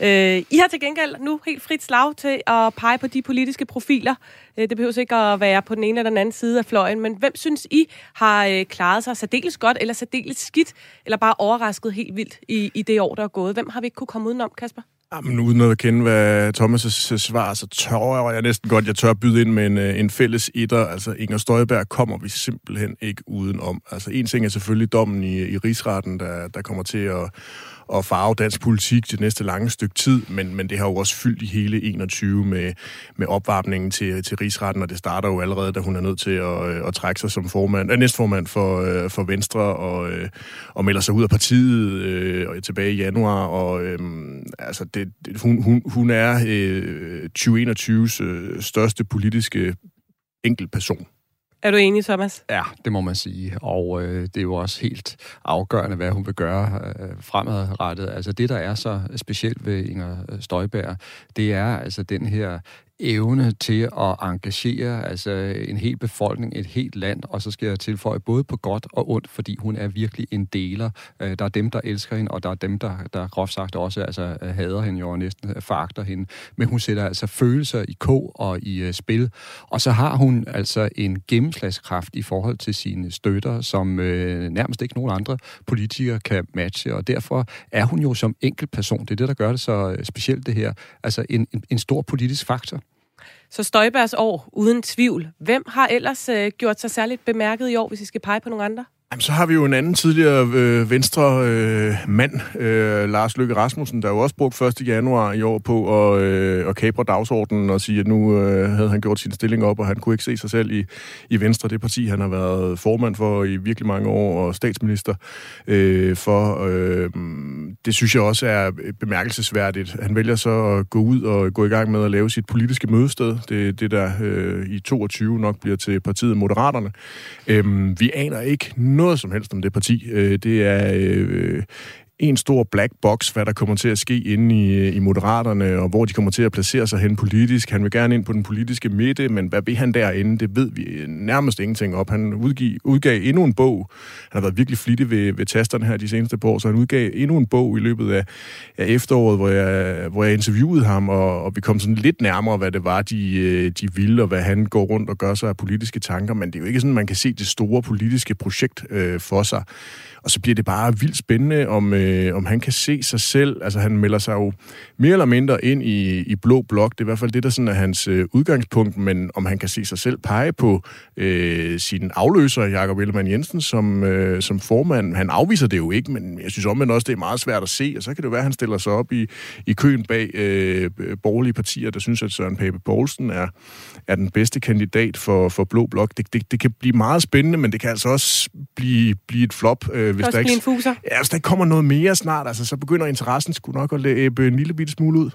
Øh, I har til gengæld nu helt frit slag til at pege på de politiske profiler. Øh, det behøver ikke at være på den ene eller den anden side af fløjen, men hvem synes I har øh, klaret sig særdeles godt, eller særdeles skidt, eller bare overrasket helt vildt i, i det år, der er gået? Hvem har vi ikke kunne komme udenom, Kasper? Jamen, uden at kende, hvad Thomas' svar, så tør jeg næsten godt, jeg tør byde ind med en, øh, en fælles etter. Altså, Inger Støjberg kommer vi simpelthen ikke udenom. Altså, en ting er selvfølgelig dommen i, i rigsretten, der, der kommer til at at farve dansk politik det næste lange stykke tid, men, men det har jo også fyldt i hele 21 med, med opvarmningen til, til rigsretten, og det starter jo allerede, da hun er nødt til at, øh, at trække sig som formand, øh, næstformand for, øh, for Venstre og, øh, og melder sig ud af partiet øh, tilbage i januar, og øh, altså det, det, hun, hun, hun er øh, 2021's øh, største politiske enkeltperson. Er du enig, Thomas? Ja, det må man sige. Og øh, det er jo også helt afgørende, hvad hun vil gøre øh, fremadrettet. Altså det, der er så specielt ved Inger Støjberg, det er altså den her evne til at engagere altså en hel befolkning, et helt land, og så skal jeg tilføje både på godt og ondt, fordi hun er virkelig en deler. Øh, der er dem, der elsker hende, og der er dem, der, der groft sagt også altså, øh, hader hende jo og næsten øh, fakter hende. Men hun sætter altså følelser i kog og i uh, spil. Og så har hun altså en gennemslagskraft i forhold til sine støtter, som uh, nærmest ikke nogen andre politikere kan matche, og derfor er hun jo som enkelt person, det er det, der gør det så specielt det her, altså en, en, en stor politisk faktor. Så Støjbergs år, uden tvivl. Hvem har ellers øh, gjort sig særligt bemærket i år, hvis I skal pege på nogle andre? Jamen, så har vi jo en anden tidligere øh, venstre øh, mand, øh, Lars Løkke Rasmussen, der jo også brugt 1. januar i år på at, øh, at kapre dagsordenen og sige, at nu øh, havde han gjort sin stilling op, og han kunne ikke se sig selv i, i Venstre, det parti, han har været formand for i virkelig mange år, og statsminister øh, for. Øh, det synes jeg også er øh, bemærkelsesværdigt. Han vælger så at gå ud og gå i gang med at lave sit politiske mødested. Det det, der øh, i 22 nok bliver til partiet Moderaterne. Øh, vi aner ikke noget som helst om det parti. Øh, det er øh, en stor black box, hvad der kommer til at ske inde i, øh, i Moderaterne, og hvor de kommer til at placere sig hen politisk. Han vil gerne ind på den politiske midte, men hvad vil han derinde, det ved vi øh, nærmest ingenting op. Han udgiv, udgav endnu en bog. Han har været virkelig flittig ved, ved tasterne her de seneste par år, så han udgav endnu en bog i løbet af, af efteråret, hvor jeg, hvor jeg interviewede ham, og, og vi kom sådan lidt nærmere, hvad det var, de, øh, de ville, og hvad han går rundt og gør sig af politiske tanker, men det er jo ikke sådan, man kan se det store politiske projekt øh, for sig. Og så bliver det bare vildt spændende, om, øh, om han kan se sig selv. Altså, han melder sig jo mere eller mindre ind i, i blå blok. Det er i hvert fald det, der sådan er hans øh, udgangspunkt. Men om han kan se sig selv pege på øh, sin afløser, Jakob Ellemann Jensen, som, øh, som formand. Han afviser det jo ikke, men jeg synes omvendt også, det er meget svært at se. Og så kan det jo være, at han stiller sig op i, i køen bag øh, borgerlige partier, der synes, at Søren Pape Poulsen er, er den bedste kandidat for, for blå blok. Det, det, det kan blive meget spændende, men det kan altså også blive, blive et flop, øh, hvis, der ikke, ja, hvis der ikke kommer noget mere snart. Altså, så begynder interessen sgu nok at læbe en lille bitte smule ud.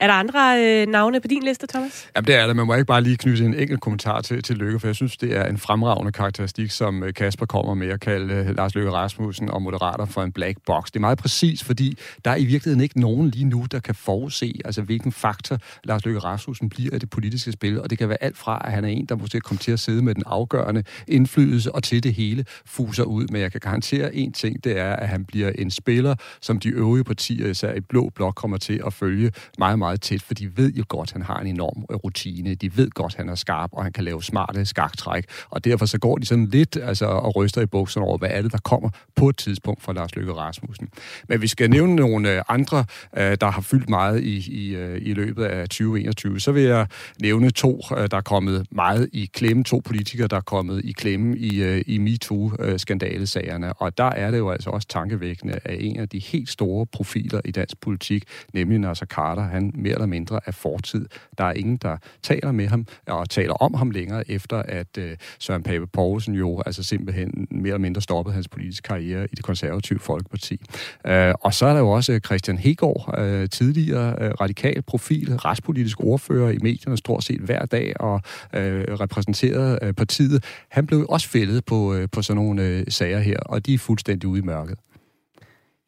Er der andre øh, navne på din liste, Thomas? Jamen, det er det. Man må ikke bare lige knytte en enkelt kommentar til, til Lykke, for jeg synes, det er en fremragende karakteristik, som øh, Kasper kommer med at kalde øh, Lars Løkke Rasmussen og Moderater for en black box. Det er meget præcis, fordi der er i virkeligheden ikke nogen lige nu, der kan forudse, altså hvilken faktor Lars Løkke Rasmussen bliver i det politiske spil, og det kan være alt fra, at han er en, der måske kommer til at sidde med den afgørende indflydelse, og til det hele fuser ud. Men jeg kan garantere en ting, det er, at han bliver en spiller, som de øvrige partier, især i Blå Blok, kommer til at følge meget, meget tæt, for de ved jo godt, at han har en enorm øh, rutine. De ved godt, at han er skarp, og han kan lave smarte skaktræk. Og derfor så går de sådan lidt altså, og ryster i bukserne over, hvad er det, der kommer på et tidspunkt fra Lars Løkke Rasmussen. Men vi skal nævne nogle øh, andre, øh, der har fyldt meget i, i, i løbet af 2021. Så vil jeg nævne to, der er kommet meget i klemme. To politikere, der er kommet i klemme i, i MeToo-skandalesagerne. Og der er det jo altså også tankevækkende, at en af de helt store profiler i dansk politik, nemlig Nasser Carter, han mere eller mindre af fortid. Der er ingen, der taler med ham og taler om ham længere, efter at øh, Søren Pape Poulsen jo altså simpelthen mere eller mindre stoppede hans politiske karriere i det konservative Folkeparti. Øh, og så er der jo også Christian Hegård, øh, tidligere øh, radikal profil, retspolitisk ordfører i medierne stort set hver dag og øh, repræsenterede øh, partiet. Han blev også fældet på, øh, på sådan nogle øh, sager her, og de er fuldstændig ude i mørket.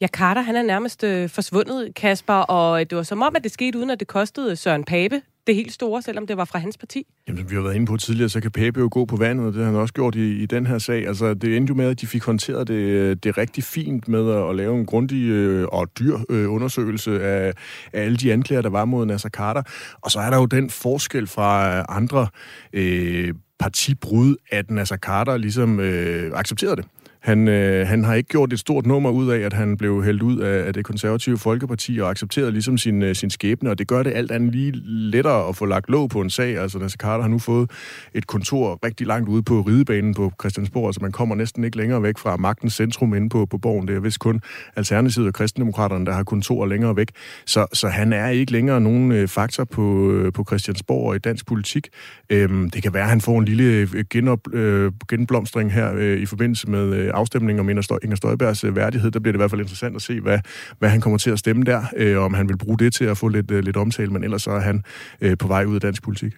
Ja, Carter, han er nærmest øh, forsvundet, Kasper, og det var som om, at det skete uden, at det kostede Søren Pape det helt store, selvom det var fra hans parti. Jamen, som vi har været inde på tidligere, så kan Pape jo gå på vandet, og det har han også gjort i, i den her sag. Altså, det endte jo med, at de fik håndteret det, det rigtig fint med at, at lave en grundig øh, og dyr øh, undersøgelse af, af alle de anklager, der var mod Nasser Carter. Og så er der jo den forskel fra øh, andre øh, partibrud, at Nasser Carter ligesom øh, accepterede det. Han, øh, han har ikke gjort et stort nummer ud af, at han blev hældt ud af, af det konservative Folkeparti og accepteret ligesom sin, øh, sin skæbne, og det gør det alt andet lige lettere at få lagt låg på en sag. Altså, Nasser Carter har nu fået et kontor rigtig langt ude på ridebanen på Christiansborg, altså man kommer næsten ikke længere væk fra magtens centrum inde på, på borgen. Det er vist kun Alternativet og Kristendemokraterne, der har kontor længere væk. Så, så han er ikke længere nogen øh, faktor på, øh, på Christiansborg og i dansk politik. Øhm, det kan være, at han får en lille øh, genop, øh, genblomstring her øh, i forbindelse med øh, afstemning om Inger Støjbergs øh, værdighed, der bliver det i hvert fald interessant at se, hvad, hvad han kommer til at stemme der, øh, om han vil bruge det til at få lidt, øh, lidt omtale, men ellers så er han øh, på vej ud af dansk politik.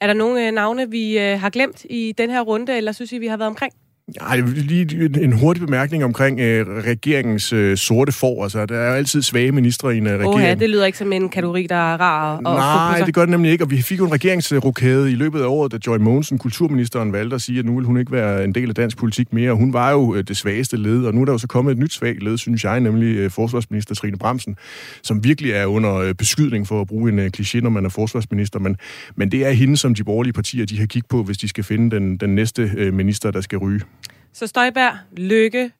Er der nogle øh, navne, vi øh, har glemt i den her runde, eller synes I, vi har været omkring? Ja, lige en hurtig bemærkning omkring øh, regeringens øh, sorte får. Altså, der er jo altid svage ministre i en øh, regering. Oha, det lyder ikke som en kategori, der er rar at Nej, det gør det nemlig ikke. Og vi fik jo en regeringsrokade i løbet af året, da Joy Mogensen, kulturministeren, valgte at sige, at nu vil hun ikke være en del af dansk politik mere. Hun var jo øh, det svageste led, og nu er der jo så kommet et nyt svagt led, synes jeg, nemlig øh, forsvarsminister Trine Bremsen, som virkelig er under øh, beskydning for at bruge en øh, kliché, når man er forsvarsminister. Men, men det er hende, som de borgerlige partier de har kigget på, hvis de skal finde den, den næste øh, minister, der skal ryge. Så Støjberg, Lykke,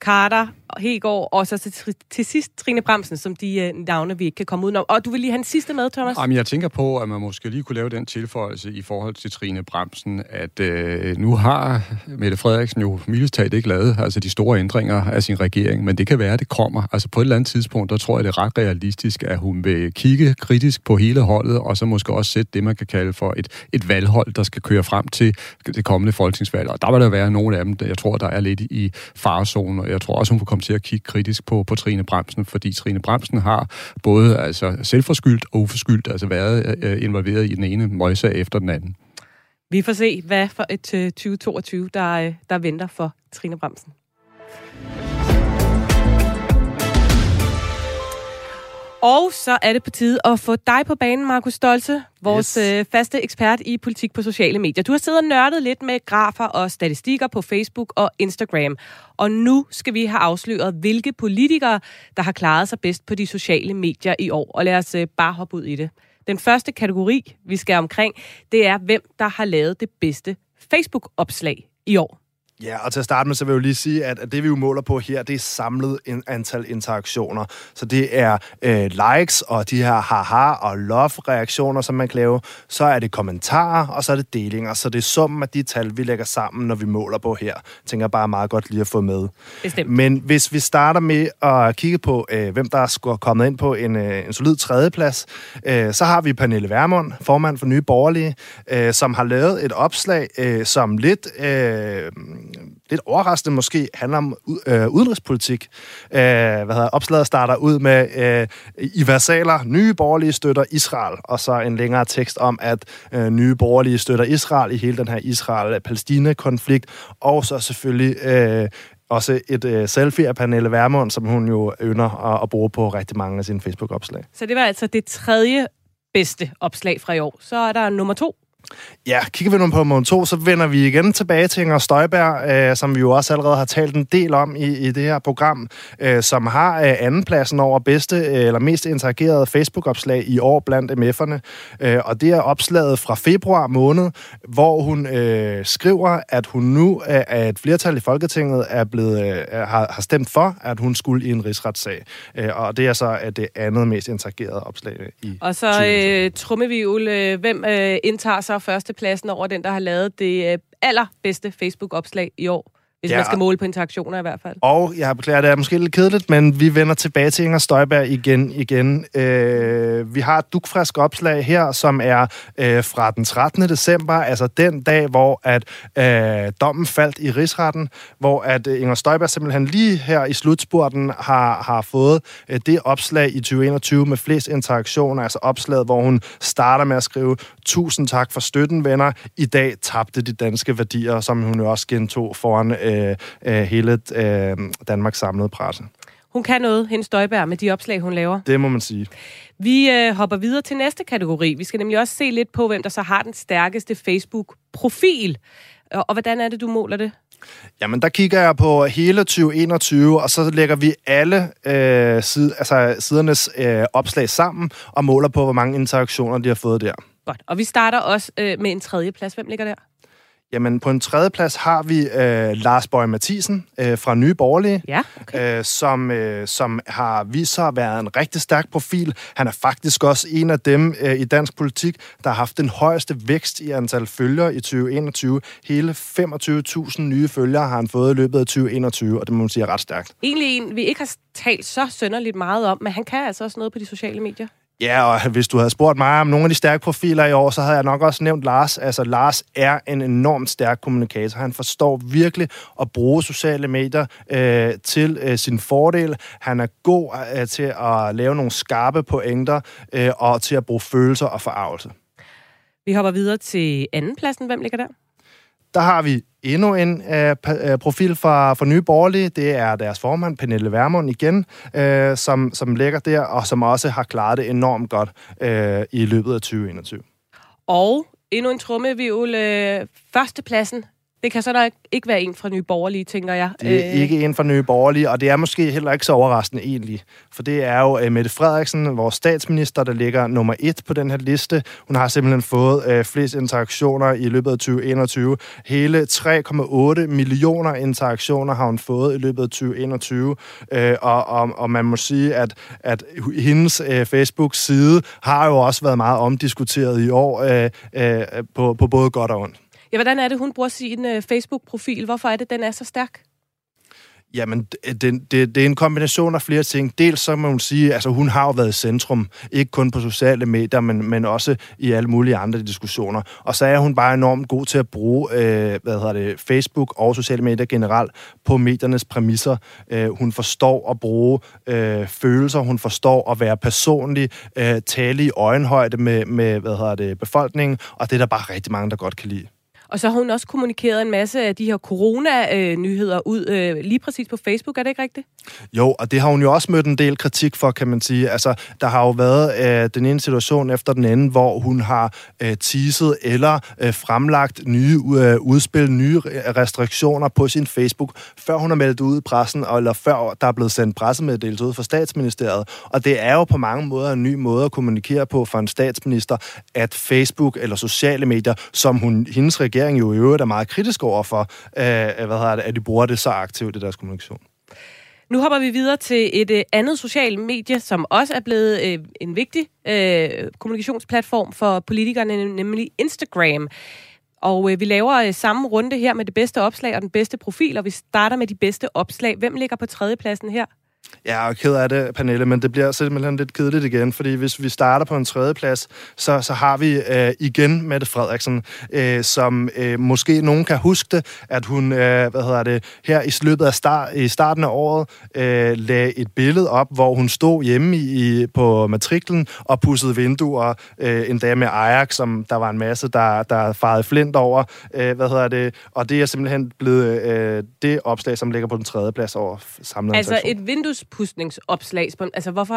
Carter, Hegård, og så til, til sidst Trine Bremsen, som de uh, navne, vi ikke kan komme udenom. Og du vil lige have en sidste med, Thomas? Jamen, jeg tænker på, at man måske lige kunne lave den tilføjelse i forhold til Trine Bremsen, at øh, nu har Mette Frederiksen jo mildestalt ikke lavet altså de store ændringer af sin regering, men det kan være, at det kommer. Altså på et eller andet tidspunkt, der tror jeg, det er ret realistisk, at hun vil kigge kritisk på hele holdet, og så måske også sætte det, man kan kalde for et, et valghold, der skal køre frem til det kommende folketingsvalg. Og der vil der være nogle af dem, der jeg tror, der er lidt i farezonen, og jeg tror også, hun vil komme til at kigge kritisk på, på Trine Bremsen, fordi Trine Bremsen har både altså, selvforskyldt og uforskyldt altså været øh, øh involveret i den ene møjsag efter den anden. Vi får se, hvad for et øh, 2022, der, øh, der venter for Trine Bremsen. Og så er det på tide at få dig på banen, Markus Stolze, vores yes. øh, faste ekspert i politik på sociale medier. Du har siddet og nørdet lidt med grafer og statistikker på Facebook og Instagram. Og nu skal vi have afsløret, hvilke politikere, der har klaret sig bedst på de sociale medier i år. Og lad os øh, bare hoppe ud i det. Den første kategori, vi skal omkring, det er, hvem der har lavet det bedste Facebook-opslag i år. Ja, og til at starte med, så vil jeg jo lige sige, at det vi jo måler på her, det er samlet in- antal interaktioner. Så det er øh, likes og de her haha og love-reaktioner, som man kan lave. Så er det kommentarer, og så er det delinger. Så det er summen af de tal, vi lægger sammen, når vi måler på her. Tænker bare meget godt lige at få med. Bestemt. Men hvis vi starter med at kigge på, øh, hvem der er kommet ind på en, øh, en solid tredjeplads, øh, så har vi Pernille Vermund, formand for Nye Borgerlige, øh, som har lavet et opslag, øh, som lidt... Øh, lidt overraskende måske, handler om øh, udenrigspolitik. Øh, hvad hedder, opslaget starter ud med øh, i versaler, nye borgerlige støtter Israel, og så en længere tekst om, at øh, nye borgerlige støtter Israel i hele den her Israel-Palæstina-konflikt, og så selvfølgelig øh, også et øh, selfie af Pernille Vermund, som hun jo ynder at, at bruge på rigtig mange af sine Facebook-opslag. Så det var altså det tredje bedste opslag fra i år. Så er der nummer to. Ja, kigger vi nu på måned 2, så vender vi igen tilbage til Inger Støjberg, øh, som vi jo også allerede har talt en del om i, i det her program, øh, som har øh, andenpladsen over bedste øh, eller mest interagerede Facebook-opslag i år blandt MF'erne. Øh, og det er opslaget fra februar måned, hvor hun øh, skriver, at hun nu øh, er et flertal i Folketinget er blevet, øh, har, har stemt for, at hun skulle i en rigsretssag. Øh, og det er så øh, det andet mest interagerede opslag i Og så øh, Trummevivl, øh, hvem øh, indtager så førstepladsen over den, der har lavet det øh, allerbedste Facebook-opslag i år. Hvis ja. man skal måle på interaktioner i hvert fald. Og jeg beklager, det er måske lidt kedeligt, men vi vender tilbage til Inger Støjberg igen. igen. Øh, vi har et dukfrisk opslag her, som er øh, fra den 13. december, altså den dag, hvor at øh, dommen faldt i rigsretten, hvor at øh, Inger Støjberg simpelthen lige her i slutspurten har, har fået øh, det opslag i 2021 med flest interaktioner, altså opslaget, hvor hun starter med at skrive, tusind tak for støtten, venner. I dag tabte de danske værdier, som hun også gentog foran øh, øh, hele øh, Danmarks samlede presse. Hun kan noget, hendes Støjberg, med de opslag, hun laver. Det må man sige. Vi øh, hopper videre til næste kategori. Vi skal nemlig også se lidt på, hvem der så har den stærkeste Facebook-profil. Og, og hvordan er det, du måler det? Jamen, der kigger jeg på hele 2021, og så lægger vi alle øh, side, altså, sidernes øh, opslag sammen og måler på, hvor mange interaktioner de har fået der. Godt. Og vi starter også øh, med en tredje plads. Hvem ligger der? Jamen, på en tredje plads har vi øh, Lars Bøge Mathisen øh, fra Nye Borgerlige, ja, okay. øh, som, øh, som har vist sig at være en rigtig stærk profil. Han er faktisk også en af dem øh, i dansk politik, der har haft den højeste vækst i antal følgere i 2021. Hele 25.000 nye følgere har han fået i løbet af 2021, og det må man sige er ret stærkt. Egentlig en, vi ikke har talt så sønderligt meget om, men han kan altså også noget på de sociale medier. Ja, og hvis du havde spurgt mig om nogle af de stærke profiler i år, så havde jeg nok også nævnt Lars. Altså, Lars er en enormt stærk kommunikator. Han forstår virkelig at bruge sociale medier øh, til øh, sin fordel. Han er god øh, til at lave nogle skarpe pointer øh, og til at bruge følelser og forarvelse. Vi hopper videre til andenpladsen. Hvem ligger der? Der har vi endnu en øh, øh, profil fra, fra Nye Borgerlige. Det er deres formand, Pernille Vermund igen, øh, som, som ligger der, og som også har klaret det enormt godt øh, i løbet af 2021. Og endnu en trummevivl. Øh, førstepladsen det kan så nok ikke være en fra Nye Borgerlige, tænker jeg. Det er øh... ikke en fra Nye Borgerlige, og det er måske heller ikke så overraskende egentlig. For det er jo uh, Mette Frederiksen, vores statsminister, der ligger nummer et på den her liste. Hun har simpelthen fået uh, flest interaktioner i løbet af 2021. Hele 3,8 millioner interaktioner har hun fået i løbet af 2021. Uh, og, og, og man må sige, at, at hendes uh, Facebook-side har jo også været meget omdiskuteret i år uh, uh, på, på både godt og ondt. Ja, hvordan er det, hun bruger sin øh, Facebook-profil? Hvorfor er det, den er så stærk? Jamen, øh, det, det, det er en kombination af flere ting. Dels så må hun sige, altså hun har jo været i centrum, ikke kun på sociale medier, men, men også i alle mulige andre diskussioner. Og så er hun bare enormt god til at bruge øh, hvad hedder det, Facebook og sociale medier generelt på mediernes præmisser. Øh, hun forstår at bruge øh, følelser, hun forstår at være personlig, øh, tale i øjenhøjde med, med hvad hedder det, befolkningen, og det er der bare rigtig mange, der godt kan lide. Og så har hun også kommunikeret en masse af de her corona-nyheder ud øh, lige præcis på Facebook, er det ikke rigtigt? Jo, og det har hun jo også mødt en del kritik for, kan man sige. Altså, der har jo været øh, den ene situation efter den anden, hvor hun har øh, teaset eller øh, fremlagt nye øh, udspil, nye restriktioner på sin Facebook, før hun har meldt ud i pressen, eller før der er blevet sendt pressemeddelelse ud fra statsministeriet. Og det er jo på mange måder en ny måde at kommunikere på for en statsminister, at Facebook eller sociale medier, som hun, hendes regering jo i øvrigt er meget kritisk over for, øh, hvad hedder det, at de bruger det så aktivt i deres kommunikation. Nu hopper vi videre til et øh, andet socialt medie, som også er blevet øh, en vigtig øh, kommunikationsplatform for politikerne, nemlig Instagram. Og øh, vi laver øh, samme runde her med det bedste opslag og den bedste profil, og vi starter med de bedste opslag. Hvem ligger på tredjepladsen her? Jeg er ked af det, Pernille, men det bliver simpelthen lidt kedeligt igen, fordi hvis vi starter på en tredjeplads, så, så har vi øh, igen Mette Frederiksen, øh, som øh, måske nogen kan huske det, at hun øh, hvad hedder det, her i løbet af start, i starten af året øh, lagde et billede op, hvor hun stod hjemme i, på matriklen og pussede vinduer, øh, en dag med Ajax, som der var en masse, der, der farede flint over, øh, hvad hedder det, og det er simpelthen blevet øh, det opslag, som ligger på den tredje plads over samlet Altså et vindues udpudsningsopslag. Altså, hvorfor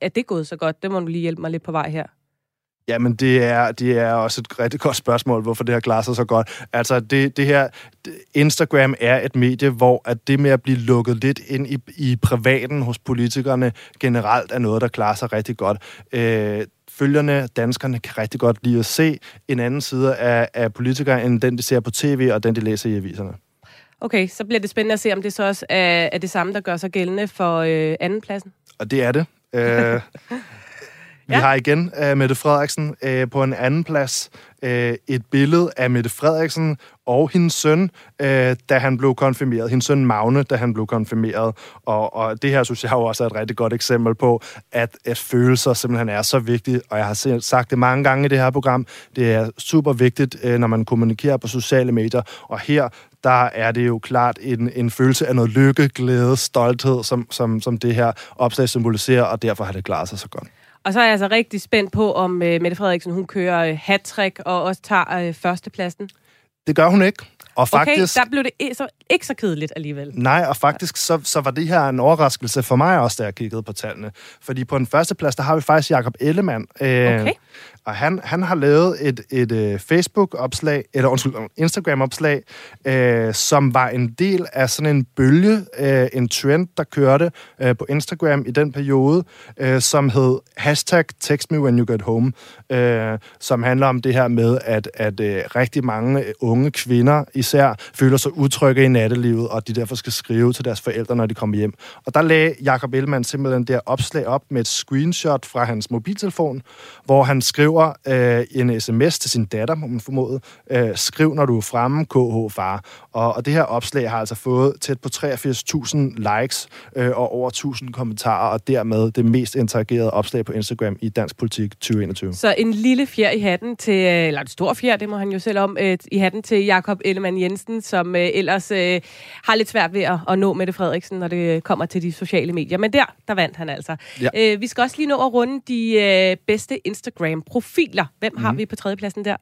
er det gået så godt? Det må du lige hjælpe mig lidt på vej her. Jamen, det er, det er også et rigtig godt spørgsmål, hvorfor det har klaret sig så godt. Altså, det, det her... Instagram er et medie, hvor at det med at blive lukket lidt ind i, i privaten hos politikerne generelt er noget, der klarer sig rigtig godt. Øh, følgerne, danskerne, kan rigtig godt lide at se en anden side af, af politikere, end den, de ser på tv og den, de læser i aviserne. Okay, så bliver det spændende at se, om det så også er, er det samme, der gør sig gældende for øh, andenpladsen. Og det er det. Øh, vi ja. har igen uh, Mette Frederiksen uh, på en anden plads. Uh, et billede af Mette Frederiksen og hendes søn, uh, da han blev konfirmeret. Hendes søn Magne, da han blev konfirmeret. Og, og det her synes jeg jo også er et rigtig godt eksempel på, at, at følelser simpelthen er så vigtigt. Og jeg har sagt det mange gange i det her program. Det er super vigtigt, uh, når man kommunikerer på sociale medier. Og her, der er det jo klart en, en følelse af noget lykke, glæde, stolthed, som, som, som det her opslag symboliserer, og derfor har det klaret sig så godt. Og så er jeg altså rigtig spændt på, om øh, Mette Frederiksen hun kører øh, hat og også tager øh, førstepladsen. Det gør hun ikke. Og faktisk, okay, der blev det så, ikke så kedeligt alligevel. Nej, og faktisk så, så var det her en overraskelse for mig også, da jeg kiggede på tallene. Fordi på den første plads, der har vi faktisk Jakob Ellemann. Øh, okay. Og han, han har lavet et, et uh, Facebook-opslag, eller undskyld, Instagram-opslag, uh, som var en del af sådan en bølge, uh, en trend, der kørte uh, på Instagram i den periode, uh, som hed hashtag text me when you get home, uh, som handler om det her med, at, at uh, rigtig mange unge kvinder især føler sig utrygge i nattelivet, og de derfor skal skrive til deres forældre, når de kommer hjem. Og der lagde Jakob Ellemann simpelthen der opslag op med et screenshot fra hans mobiltelefon, hvor han skrev skriver øh, en sms til sin datter, må man formode. Øh, skriv, når du er fremme, KH far. Og, og det her opslag har altså fået tæt på 83.000 likes øh, og over 1.000 kommentarer, og dermed det mest interagerede opslag på Instagram i dansk politik 2021. Så en lille fjer i hatten til, øh, eller en stor fjer, det må han jo selv om, øh, i hatten til Jakob Ellemann Jensen, som øh, ellers øh, har lidt svært ved at, at nå Mette Frederiksen, når det kommer til de sociale medier. Men der, der vandt han altså. Ja. Øh, vi skal også lige nå at runde de øh, bedste Instagram-profiler profiler. Hvem mm. har mhm. vi på tredjepladsen der?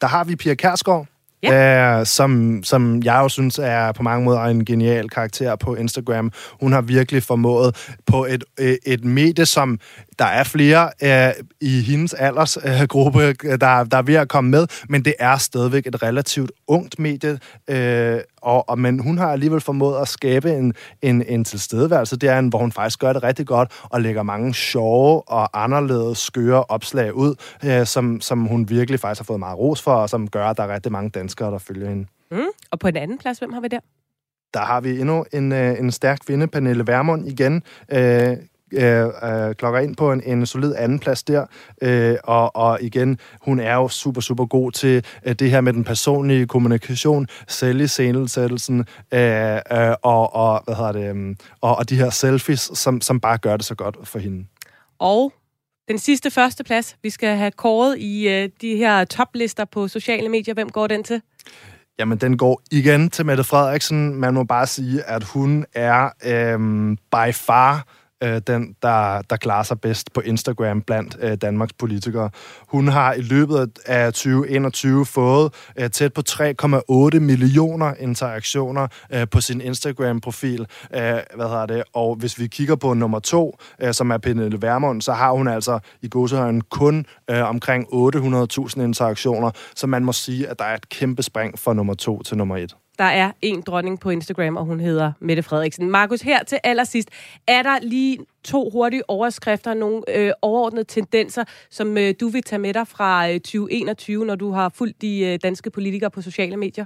Der har vi Pia Kærsgaard, ja. øh, som, som jeg jo synes er på mange måder en genial karakter på Instagram. Hun har virkelig formået på et, øh, et medie, som der er flere øh, i hendes aldersgruppe, øh, der, der er ved at komme med, men det er stadigvæk et relativt ungt medie, øh, og, og, men hun har alligevel formået at skabe en, en, en tilstedeværelse en, hvor hun faktisk gør det rigtig godt, og lægger mange sjove og anderledes skøre opslag ud, øh, som, som hun virkelig faktisk har fået meget ros for, og som gør, at der er rigtig mange danskere, der følger hende. Mm. Og på en anden plads, hvem har vi der? Der har vi endnu en, øh, en stærk kvinde, Pernille Vermund igen. Øh, øh, øh, klokker ind på en, en solid anden plads der. Øh, og, og igen, hun er jo super, super god til øh, det her med den personlige kommunikation, selviscenesættelsen øh, øh, og, og, hvad hedder det, øh, og, og de her selfies, som, som bare gør det så godt for hende. Og den sidste første plads, vi skal have kåret i øh, de her toplister på sociale medier. Hvem går den til? Jamen, den går igen til Mette Frederiksen. Man må bare sige, at hun er øh, by far øh, den, der, der klarer sig bedst på Instagram blandt øh, Danmarks politikere. Hun har i løbet af 2021 fået øh, tæt på 3,8 millioner interaktioner øh, på sin Instagram-profil. Øh, hvad hedder det? Og hvis vi kigger på nummer to, øh, som er Pernille Vermund, så har hun altså i godsehøjen kun øh, omkring 800.000 interaktioner, så man må sige, at der er et kæmpe spring fra nummer to til nummer et. Der er en dronning på Instagram, og hun hedder Mette Frederiksen. Markus, her til allersidst, er der lige to hurtige overskrifter, nogle øh, overordnede tendenser, som øh, du vil tage med dig fra øh, 2021, når du har fulgt de øh, danske politikere på sociale medier?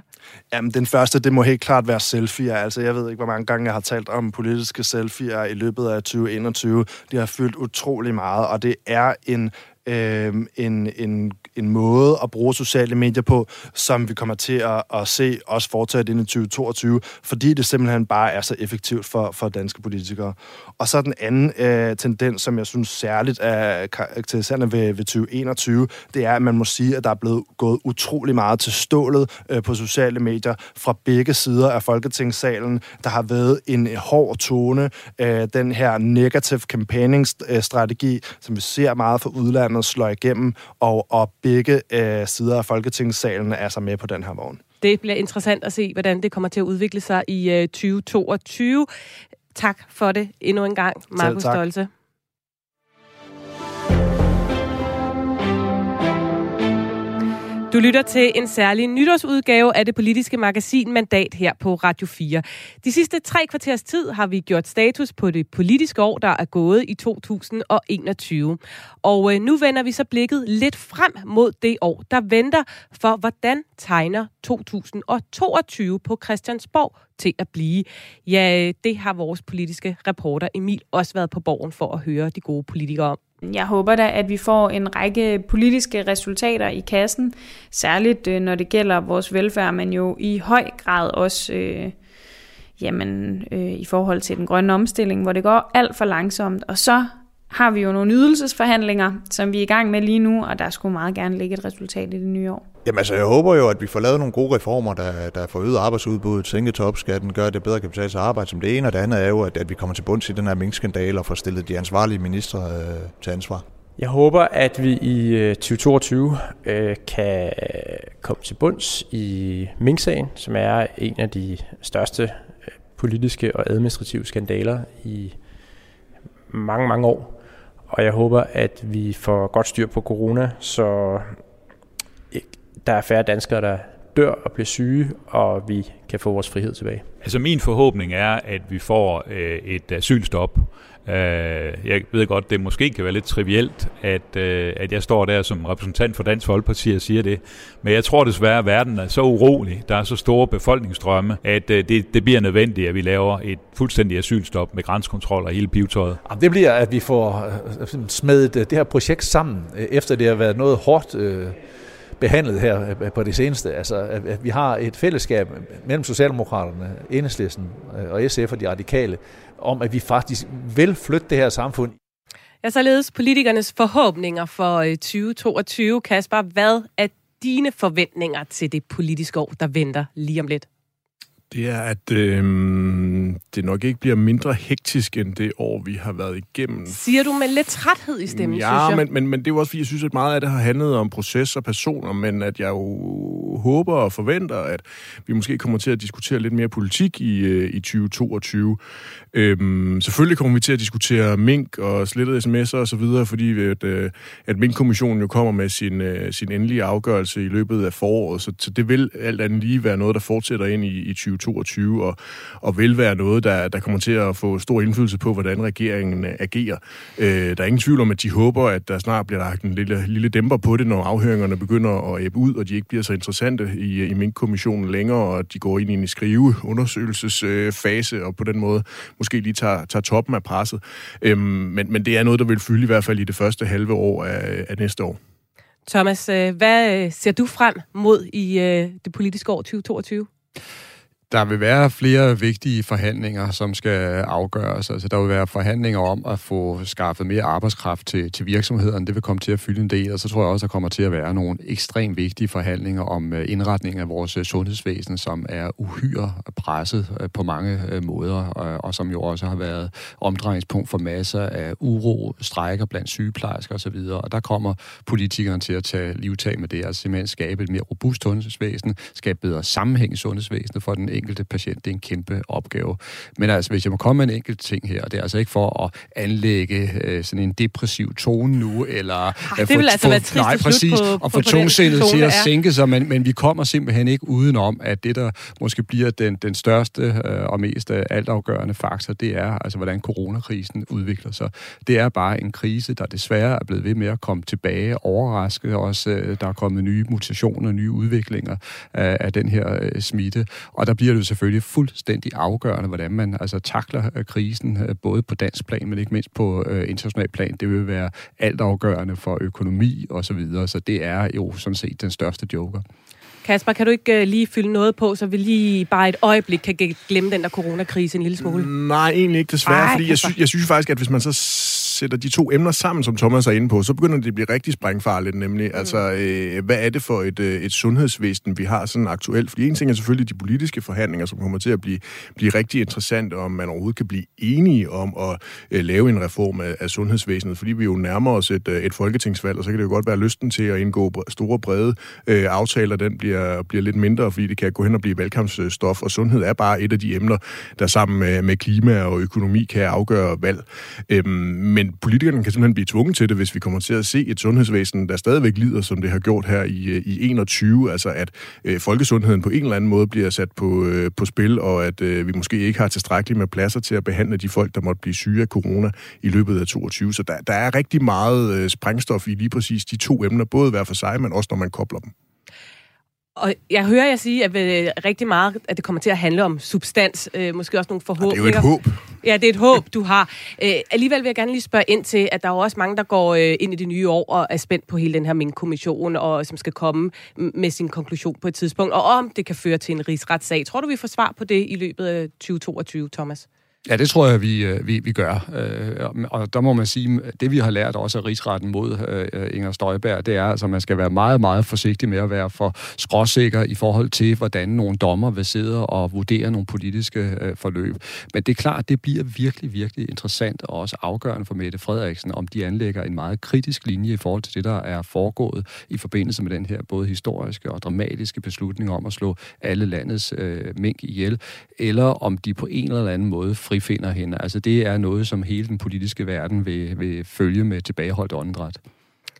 Jamen, den første, det må helt klart være selfie. Altså, jeg ved ikke, hvor mange gange jeg har talt om politiske selfies i løbet af 2021. De har fyldt utrolig meget, og det er en øh, en, en, en måde at bruge sociale medier på, som vi kommer til at, at se også fortsat ind i 2022, fordi det simpelthen bare er så effektivt for, for danske politikere. Og så den anden øh, tendens, som jeg synes særligt er karakteriserende ved, ved 2021, det er, at man må sige, at der er blevet gået utrolig meget til stålet øh, på sociale medier fra begge sider af Folketingssalen. Der har været en øh, hård tone, øh, den her negative campaigning-strategi, øh, som vi ser meget fra udlandet, slår igennem, og, og begge øh, sider af Folketingssalen er så med på den her vogn. Det bliver interessant at se, hvordan det kommer til at udvikle sig i øh, 2022. Tak for det endnu en gang, Markus Stolte. Du lytter til en særlig nytårsudgave af det politiske magasin Mandat her på Radio 4. De sidste tre kvarters tid har vi gjort status på det politiske år, der er gået i 2021. Og øh, nu vender vi så blikket lidt frem mod det år, der venter for, hvordan tegner 2022 på Christiansborg til at blive. Ja, øh, det har vores politiske reporter Emil også været på borgen for at høre de gode politikere om. Jeg håber da, at vi får en række politiske resultater i kassen, særligt øh, når det gælder vores velfærd, men jo i høj grad også øh, jamen, øh, i forhold til den grønne omstilling, hvor det går alt for langsomt. Og så har vi jo nogle ydelsesforhandlinger, som vi er i gang med lige nu, og der skulle meget gerne ligge et resultat i det nye år. Jamen altså, jeg håber jo, at vi får lavet nogle gode reformer, der, der får øget arbejdsudbuddet, sænket topskatten, gør det bedre kan betale sig arbejde som det ene, og det andet er jo, at, at vi kommer til bunds i den her minkskandale og får stillet de ansvarlige ministre øh, til ansvar. Jeg håber, at vi i 2022 øh, kan komme til bunds i Mink-sagen, som er en af de største øh, politiske og administrative skandaler i mange, mange år. Og jeg håber, at vi får godt styr på corona, så der er færre danskere, der dør og bliver syge, og vi kan få vores frihed tilbage. Altså min forhåbning er, at vi får øh, et asylstop. Øh, jeg ved godt, det måske kan være lidt trivielt, at, øh, at jeg står der som repræsentant for Dansk Folkeparti og siger det. Men jeg tror desværre, at verden er så urolig, der er så store befolkningsstrømme, at øh, det, det bliver nødvendigt, at vi laver et fuldstændigt asylstop med grænsekontrol og hele pivetøjet. Det bliver, at vi får øh, smedet øh, det her projekt sammen, øh, efter det har været noget hårdt øh, behandlet her på det seneste. Altså, at vi har et fællesskab mellem Socialdemokraterne, Enhedslisten og SF og de radikale, om at vi faktisk vil flytte det her samfund. Ja, således politikernes forhåbninger for 2022. Kasper, hvad er dine forventninger til det politiske år, der venter lige om lidt? det er, at øh, det nok ikke bliver mindre hektisk end det år, vi har været igennem. Siger du med lidt træthed i stemmen, ja, synes jeg? Men, men, men det er jo også, fordi jeg synes, at meget af det har handlet om proces og personer, men at jeg jo håber og forventer, at vi måske kommer til at diskutere lidt mere politik i, øh, i 2022. Øhm, selvfølgelig kommer vi til at diskutere mink og slettede sms'er og så videre, fordi at, øh, at Mink-kommissionen jo kommer med sin, øh, sin endelige afgørelse i løbet af foråret, så, så det vil alt andet lige være noget, der fortsætter ind i, i 2022, og, og vil være noget, der, der kommer til at få stor indflydelse på, hvordan regeringen øh, agerer. Øh, der er ingen tvivl om, at de håber, at der snart bliver lagt en lille, lille dæmper på det, når afhøringerne begynder at æbe ud, og de ikke bliver så interessante i, øh, i Mink-kommissionen længere, og de går ind i en skrive undersøgelsesfase, øh, og på den måde måske lige tager, tager toppen af presset. Øhm, men, men det er noget, der vil fylde i hvert fald i det første halve år af, af næste år. Thomas, øh, hvad øh, ser du frem mod i øh, det politiske år 2022? Der vil være flere vigtige forhandlinger, som skal afgøres. Altså, der vil være forhandlinger om at få skaffet mere arbejdskraft til, til virksomhederne. Det vil komme til at fylde en del, og så tror jeg også, der kommer til at være nogle ekstremt vigtige forhandlinger om øh, indretning af vores øh, sundhedsvæsen, som er uhyre presset øh, på mange måder, og, og som jo også har været omdrejningspunkt for masser af uro, strejker blandt sygeplejersker osv., og der kommer politikerne til at tage livtag med det, altså simpelthen skabe et mere robust sundhedsvæsen, skabe bedre sammenhæng i sundhedsvæsenet for den enkelte patient. Det er en kæmpe opgave. Men altså, hvis jeg må komme med en enkelt ting her, det er altså ikke for at anlægge øh, sådan en depressiv tone nu, eller Ej, det få, vil altså få, trist nej, præcis, på, og få tungsindet til at sænke sig, men, men vi kommer simpelthen ikke udenom, at det, der måske bliver den, den største øh, og mest altafgørende faktor, det er altså, hvordan coronakrisen udvikler sig. Det er bare en krise, der desværre er blevet ved med at komme tilbage, overraske os. Øh, der er kommet nye mutationer, nye udviklinger af, af den her øh, smitte, og der bliver det selvfølgelig fuldstændig afgørende, hvordan man altså takler øh, krisen, øh, både på dansk plan, men ikke mindst på øh, international plan. Det vil være altafgørende for økonomi og så videre, så det er jo sådan set den største joker. Kasper, kan du ikke uh, lige fylde noget på, så vi lige bare et øjeblik kan glemme den der coronakrise en lille smule? Nej, egentlig ikke desværre, Ej, fordi jeg, sy- jeg synes faktisk, at hvis man så sætter de to emner sammen, som Thomas er inde på, så begynder det at blive rigtig sprængfarligt, nemlig, mm. altså, øh, hvad er det for et, øh, et sundhedsvæsen, vi har sådan aktuelt? Fordi en ting er selvfølgelig de politiske forhandlinger, som kommer til at blive, blive rigtig interessant, om man overhovedet kan blive enige om at øh, lave en reform af, af sundhedsvæsenet, fordi vi jo nærmer os et, øh, et folketingsvalg, og så kan det jo godt være lysten til at indgå store, brede øh, aftaler, den bliver, bliver lidt mindre, fordi det kan gå hen og blive valgkampsstof, og sundhed er bare et af de emner, der sammen med, med klima og økonomi kan afgøre valg. Øhm, men politikerne kan simpelthen blive tvunget til det, hvis vi kommer til at se et sundhedsvæsen, der stadigvæk lider, som det har gjort her i, øh, i 21, altså at øh, folkesundheden på en eller anden måde bliver sat på, øh, på spil, og at øh, vi måske ikke har tilstrækkeligt med pladser til at behandle de folk, der måtte blive syge af corona i løbet af 22. Så der, der er rigtig meget øh, sprængstof i lige præcis de to emner, både hver for sig, men også når man kobler dem. Og jeg hører jer sige, at øh, rigtig meget, at det kommer til at handle om substans, øh, måske også nogle forhåbninger. det er jo et håb. Ja, det er et håb, du har. Øh, alligevel vil jeg gerne lige spørge ind til, at der er jo også mange, der går øh, ind i det nye år og er spændt på hele den her Mink-kommission, og som skal komme med sin konklusion på et tidspunkt, og om det kan føre til en rigsretssag. Tror du, vi får svar på det i løbet af 2022, Thomas? Ja, det tror jeg, vi, øh, vi, vi gør. Øh, og der må man sige, det vi har lært også af rigsretten mod øh, Inger Støjberg, det er, altså, at man skal være meget, meget forsigtig med at være for skråsikker i forhold til, hvordan nogle dommer vil sidde og vurdere nogle politiske forløb. Men det er klart, det bliver virkelig, virkelig interessant og også afgørende for Mette Frederiksen, om de anlægger en meget kritisk linje i forhold til det, der er foregået i forbindelse med den her både historiske og dramatiske beslutning om at slå alle landets øh, mink ihjel, eller om de på en eller anden måde frifinder hende. Altså det er noget, som hele den politiske verden vil, vil følge med tilbageholdt åndedræt.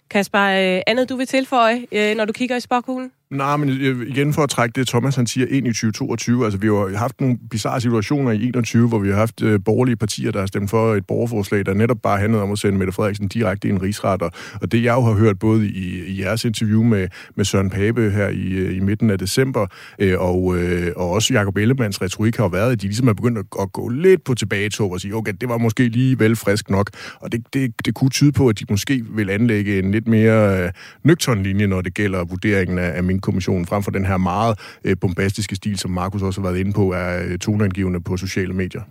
Kasper, øh, andet du vil tilføje, øh, når du kigger i spokhulen? Nej, men øh, igen for at trække det, Thomas han siger, ind i 2022. Altså, vi har jo haft nogle bizarre situationer i 21, hvor vi har haft øh, borgerlige partier, der har stemt for et borgerforslag, der netop bare handlede om at sende Mette Frederiksen direkte i en rigsret. Og, og det, jeg jo har hørt både i, i jeres interview med, med Søren Pape her i, øh, i midten af december, øh, og, øh, og også Jacob Ellemanns retorik har jo været, at de ligesom er begyndt at, at gå lidt på tilbagetog og sige, okay, det var måske lige vel frisk nok. Og det, det, det kunne tyde på, at de måske vil anlægge en lidt mere øh, nøgtern linje, når det gælder vurderingen af, af min kommissionen frem for den her meget øh, bombastiske stil, som Markus også har været inde på, er øh, toneangivende på sociale medier.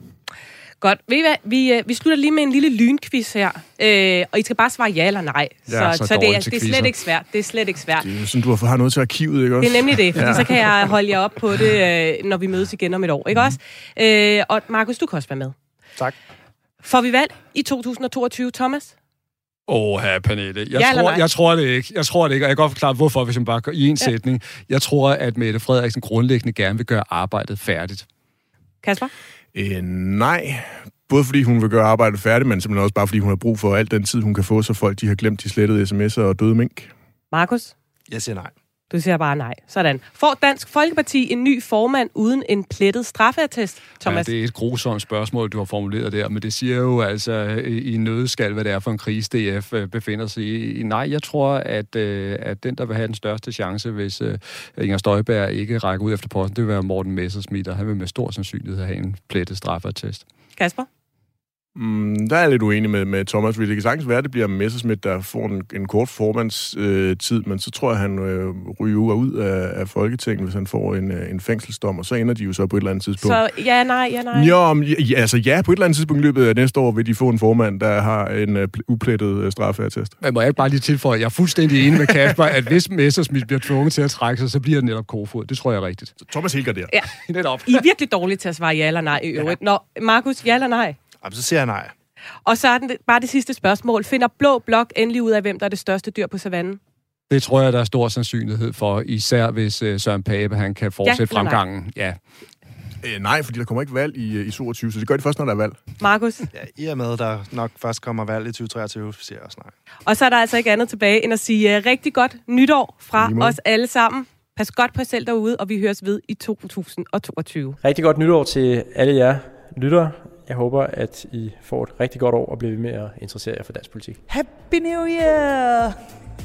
Godt. Ved I hvad? Vi, øh, vi slutter lige med en lille lynquiz her. Øh, og I skal bare svare ja eller nej. Ja, så, så, så det, er, det er slet ikke svært. Det er slet ikke svært. Det er sådan, du har noget til arkivet, ikke også? Det er nemlig det, fordi ja. så kan jeg holde jer op på det, øh, når vi mødes igen om et år, ikke mm. også? Øh, og Markus, du kan også være med. Tak. Får vi valg i 2022, Thomas? Åh, her, Pernille. Jeg, ja tror, jeg tror det ikke. Jeg tror det ikke, og jeg kan godt forklare, hvorfor, hvis man bare går i en ja. sætning. Jeg tror, at Mette Frederiksen grundlæggende gerne vil gøre arbejdet færdigt. Kasper? Øh, nej. Både fordi hun vil gøre arbejdet færdigt, men simpelthen også bare fordi hun har brug for al den tid, hun kan få, så folk de har glemt de slettede sms'er og døde mink. Markus? Jeg siger nej. Du siger bare nej. Sådan. Får Dansk Folkeparti en ny formand uden en plettet straffeattest, Thomas? Ja, det er et grusomt spørgsmål, du har formuleret der, men det siger jo altså i nødskal, hvad det er for en krise, DF øh, befinder sig i. Nej, jeg tror, at, øh, at den, der vil have den største chance, hvis Inger Støjberg ikke rækker ud efter posten, det vil være Morten Messersmith, og han vil med stor sandsynlighed have en plettet straffeattest. Kasper? Mm, der er jeg lidt uenig med, med Thomas, fordi det kan sagtens være, at det bliver Messerschmidt, der får en, en kort formandstid, øh, men så tror jeg, han øh, ryger ud af, af Folketinget, hvis han får en, øh, en fængselsdom, og så ender de jo så på et eller andet tidspunkt. Så ja, nej, ja, nej. Jo, om, ja, altså ja, på et eller andet tidspunkt i løbet af næste år vil de få en formand, der har en uh, uplettet uh, straffeattest. Men må jeg ikke bare lige tilføje, jeg er fuldstændig enig med Kasper, at hvis Messerschmidt bliver tvunget til at trække sig, så bliver det netop Kofod. Det tror jeg er rigtigt. Så Thomas Hilger der. Ja. netop. I er virkelig dårlige til at svare ja eller nej i øvrigt. Ja. Nå, Markus, ja eller nej? Jamen, så siger jeg nej. Og så er den, bare det sidste spørgsmål. Finder Blå Blok endelig ud af, hvem der er det største dyr på savannen? Det tror jeg, der er stor sandsynlighed for, især hvis uh, Søren Pape han kan fortsætte Ja fremgangen. Ja. Øh, nej, fordi der kommer ikke valg i, øh, i 22, så det gør de først, når der er valg. Markus? Ja, i og med, der nok først kommer valg i 2023, siger jeg også nej. Og så er der altså ikke andet tilbage end at sige uh, rigtig godt nytår fra os alle sammen. Pas godt på jer selv derude, og vi høres ved i 2022. Rigtig godt nytår til alle jer lyttere. Jeg håber, at I får et rigtig godt år og bliver ved med at interessere jer for dansk politik. Happy New Year!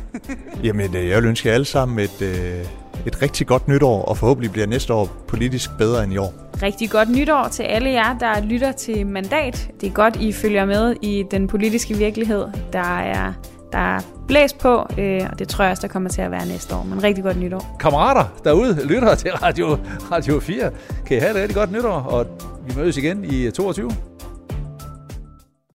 Jamen, øh, jeg vil ønske jer alle sammen et, øh, et rigtig godt nytår, og forhåbentlig bliver næste år politisk bedre end i år. Rigtig godt nytår til alle jer, der lytter til Mandat. Det er godt, I følger med i den politiske virkelighed, der er, der er blæst på, øh, og det tror jeg også, der kommer til at være næste år. Men rigtig godt nytår. Kammerater derude, lytter til Radio, Radio 4. Kan I have et rigtig godt nytår, og vi mødes igen i 22.